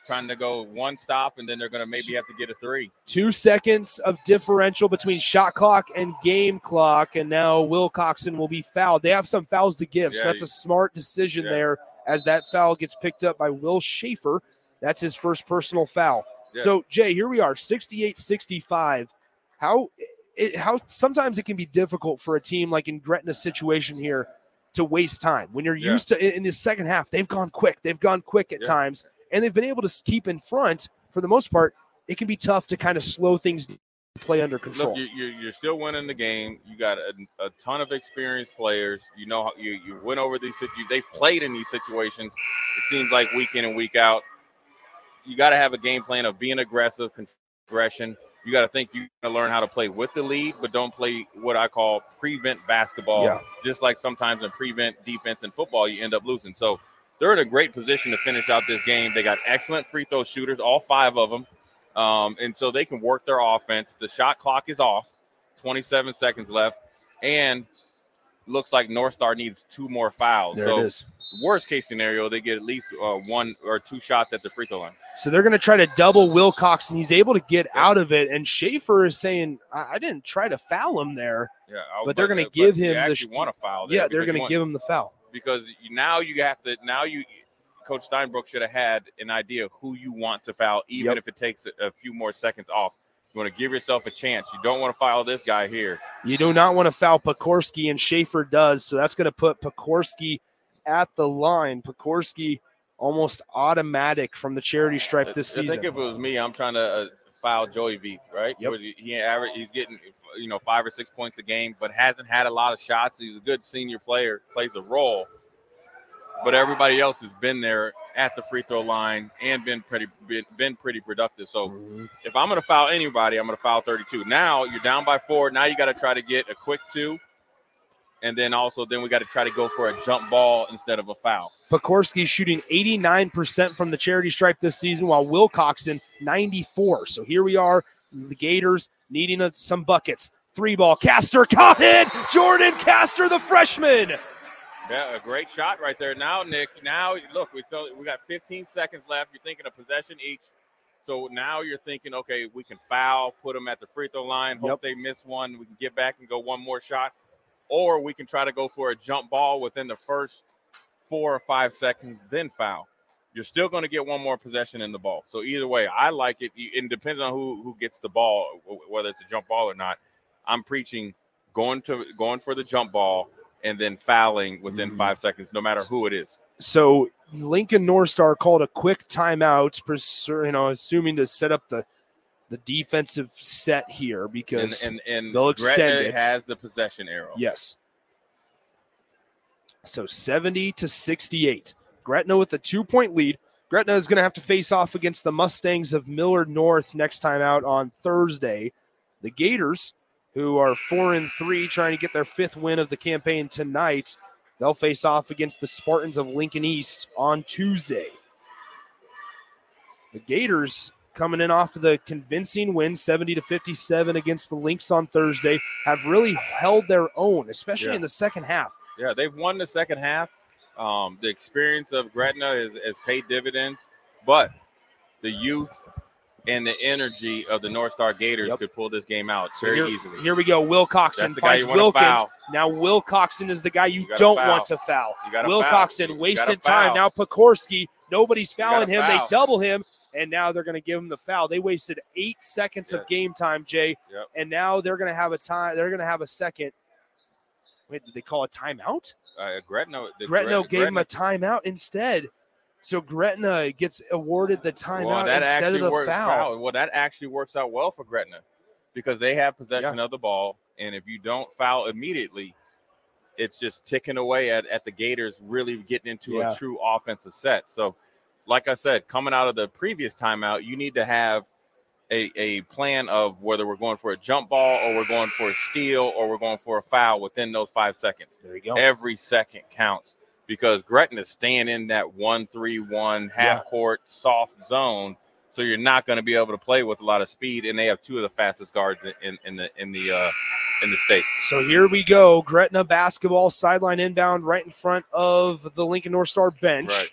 trying to go one stop, and then they're going to maybe have to get a three. Two seconds of differential between shot clock and game clock. And now Wilcoxon will be fouled. They have some fouls to give. so that's a smart decision Yeah. there as that foul gets picked up by Will Schaefer. That's his first personal foul. Yeah. So, Jay, here we are, 68 65. How, it, how sometimes it can be difficult for a team like in Gretna's situation here to waste time when you're Yeah. used to in in the second half. They've gone quick. They've gone quick at Yeah. times, and they've been able to keep in front for the most part. It can be tough to kind of slow things, play under control. Look, you, you're, you're still winning the game. You got a, a ton of experienced players. You know you, you went over these. They've played in these situations. It seems like week in and week out. You got to have a game plan of being aggressive, aggression. You got to think you got to learn how to play with the lead, but don't play what I call prevent basketball. Yeah. Just like sometimes in prevent defense in football, you end up losing. So they're in a great position to finish out this game. They got excellent free throw shooters, all five of them. Um, and so they can work their offense. The shot clock is off, 27 seconds left, and looks like North Star needs two more fouls. There so it is. worst case scenario, they get at least uh, one or two shots at the free throw line. So they're going to try to double Wilcox, and he's able to get out of it. And Schaefer is saying, "I, I didn't try to foul him there." Yeah, I was But they're gonna give him the sh- want to foul. There Yeah, they're going to give him the foul. because now you have to now you coach steinbrook should have had an idea of who you want to foul even Yep. if it takes a, a few more seconds off you want to give yourself a chance you don't want to foul this guy here You do not want to foul Pokorski, and Schaefer does. So that's going to put Pokorski at the line. Pokorski almost automatic from the charity stripe this season. i think if it was me i'm trying to uh, foul joey Veith, right Yep. He, he average, he's getting you know five or six points a game but hasn't had a lot of shots he's a good senior player plays a role but everybody else has been there at the free throw line and been pretty been, been pretty productive. So Mm-hmm. if I'm going to foul anybody, I'm going to foul 32. Now you're down by four. Now you got to try to get a quick two, and then also then we got to try to go for a jump ball instead of a foul. Pokorski shooting 89% from the charity stripe this season, while Wilcoxon 94. So here we are, the Gators needing a, some buckets. Three ball, Castor caught it. Jordan Castor, the freshman. Yeah, a great shot right there. Now, Nick. Now look, we told, we got 15 seconds left. You're thinking a possession each. So now you're thinking, okay, we can foul, put them at the free throw line, hope Yep. they miss one, we can get back and go one more shot, or we can try to go for a jump ball within the first four or five seconds, then foul. You're still going to get one more possession in the ball. So either way, I like it. You- It depends on who who gets the ball, whether it's a jump ball or not. I'm preaching going to going for the jump ball and then fouling within Mm-hmm. five seconds, no matter who it is. So Lincoln North Star called a quick timeout, you know, assuming to set up the the defensive set here And because and, and they'll extend Gretna it. has the possession arrow. Yes. So 70 to 68. Gretna with a two point lead. Gretna is going to have to face off against the Mustangs of Millard North next time out on Thursday. The Gators, who are four and three, trying to get their fifth win of the campaign tonight, they'll face off against the Spartans of Lincoln East on Tuesday. The Gators coming in off of the convincing win 70 to 57 against the Links on Thursday have really held their own, especially Yeah. in the second half. Yeah, they've won the second half. Um, the experience of Gretna has, has paid dividends, but the youth and the energy of the North Star Gators could pull this game out very here, easily. here we go. Wilcoxon That's the finds Wilkins. foul. Now Wilcoxon is the guy you, You don't foul. want to foul. You gotta foul. Wasted time. Now Pokorski, nobody's fouling him. They double him, and now they're going to give him the foul. They wasted eight seconds of game time, Jay, Yep. and now they're going to have a time. They're going to have a second. Wait, did they call a timeout? Uh, Gretna, the Gretna Gret- gave him a timeout instead. So Gretna gets awarded the timeout well, that instead of the works foul. Well, that actually works out well for Gretna because they have possession of the ball, and if you don't foul immediately, it's just ticking away at, at the Gators really getting into Yeah. a true offensive set. So, like I said, coming out of the previous timeout, you need to have a, a plan of whether we're going for a jump ball or we're going for a steal or we're going for a foul within those five seconds. There you go. Every second counts because Gretna is staying in that one three one half Yeah. court soft zone. So you're not going to be able to play with a lot of speed, and they have two of the fastest guards in, in the in the uh, in the state. So here we go. Gretna basketball sideline inbound right in front of the Lincoln North Star bench, Right.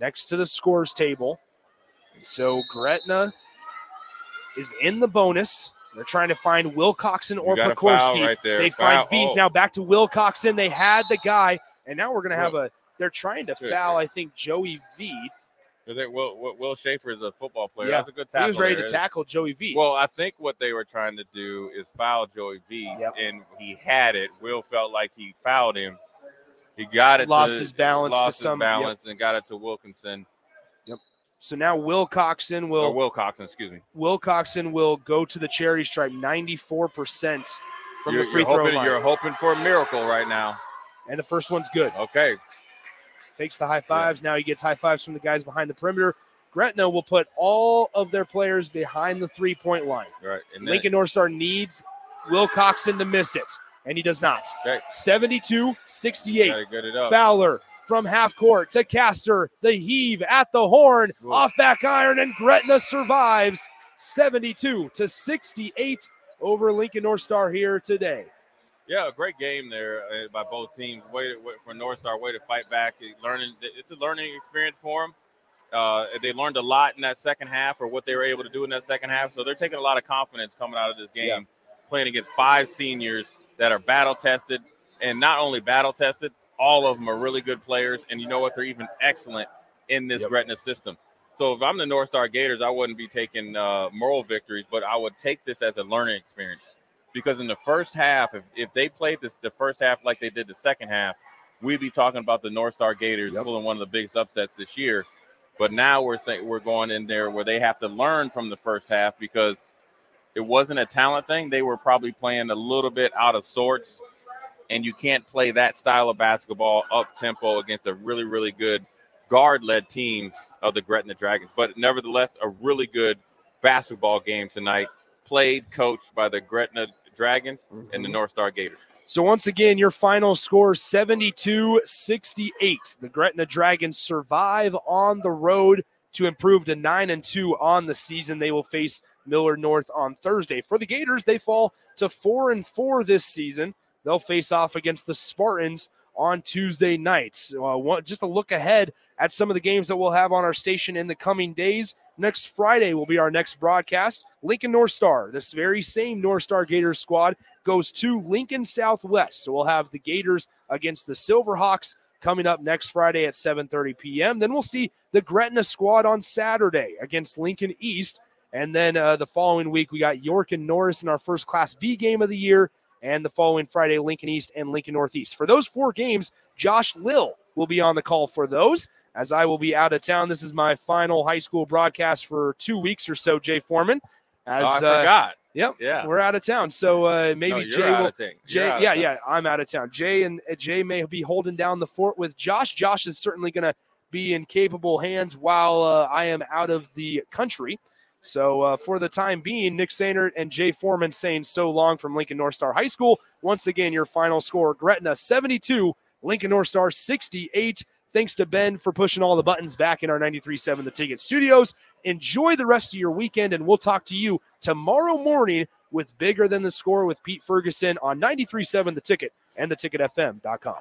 next to the scores table. So Gretna is in the bonus. They're trying to find Wilcoxon or You got a foul Pokorski. right. They Foul. find Veith. Oh. Now back to Wilcoxon. They had the guy, and now we're going to have a. They're trying to Good. foul, I think, Joey Veith. Will, Will, Will Schaefer is a football player. Yeah. That's a good tackle. He was ready there. to tackle Joey Veith. Well, I think what they were trying to do is foul Joey V, and he had it. Will felt like he fouled him. He got it. Lost to, his balance to Lost his some- yep. balance and got it to Wilkinson. Yep. So now Wilcoxon will Or Wilcoxon, excuse me. Wilcoxon will go to the charity stripe 94% from you're, the free you're throw hoping, line. You're hoping for a miracle right now. And the first one's good. Okay. Fakes the high fives. Now he gets high fives from the guys behind the perimeter. Gretna will put all of their players behind the three point line. Right. And Lincoln North Star needs Wilcoxon to miss it, and he does not. Okay. 72 68. Gotta get it up. Fowler from half court to Caster. The heave at the horn. Off back iron, and Gretna survives 72 to 68 over Lincoln North Star here today. Yeah, a great game there uh, by both teams. Way, to, way for North Star, way to fight back. Learning, it's a learning experience for them. Uh, they learned a lot in that second half, or what they were able to do in that second half. So they're taking a lot of confidence coming out of this game, Yeah. playing against five seniors that are battle tested, and not only battle tested, all of them are really good players. And you know what? They're even excellent in this Gretna system. So if I'm the North Star Gators, I wouldn't be taking uh, moral victories, but I would take this as a learning experience because in the first half, if, if they played this the first half like they did the second half, we'd be talking about the North Star Gators pulling one of the biggest upsets this year. But now we're saying we're going in there where they have to learn from the first half because it wasn't a talent thing. They were probably playing a little bit out of sorts, and you can't play that style of basketball up tempo against a really really good guard led team of the Gretna Dragons. But nevertheless, a really good basketball game tonight, played coached by the Gretna Dragons and the North Star Gators. So once again, your final score 72-68. The Gretna Dragons survive on the road to improve to 9 and 2 on the season. They will face Millard North on Thursday. For the Gators, they fall to 4 and 4 this season. They'll face off against the Spartans on Tuesday nights. Uh, one, just a look ahead at some of the games that we'll have on our station in the coming days. Next Friday will be our next broadcast. Lincoln North Star, this very same North Star Gators squad, goes to Lincoln Southwest. So we'll have the Gators against the Silverhawks coming up next Friday at 7:30 p.m. Then we'll see the Gretna squad on Saturday against Lincoln East. And then uh, the following week, we got York and Norris in our first Class B game of the year. And the following Friday, Lincoln East and Lincoln Northeast. For those four games, Josh Lill will be on the call for those as I will be out of town. This is my final high school broadcast for two weeks or so, Jay Foreman. As, oh, I uh, forgot. Yep. Yeah. We're out of town. So uh, maybe No, Jay will. of town. You're Jay, yeah, yeah. I'm out of town. Jay and uh, Jay may be holding down the fort with Josh. Josh is certainly going to be in capable hands while uh, I am out of the country. So uh, for the time being, Nick Sainer and Jay Foreman saying so long from Lincoln North Star High School. Once again, your final score: Gretna 72, Lincoln North Star 68. Thanks to Ben for pushing all the buttons back in our 93.7 The Ticket studios. Enjoy the rest of your weekend, and we'll talk to you tomorrow morning with Bigger Than the Score with Pete Ferguson on 93.7 The Ticket and theticketfm.com.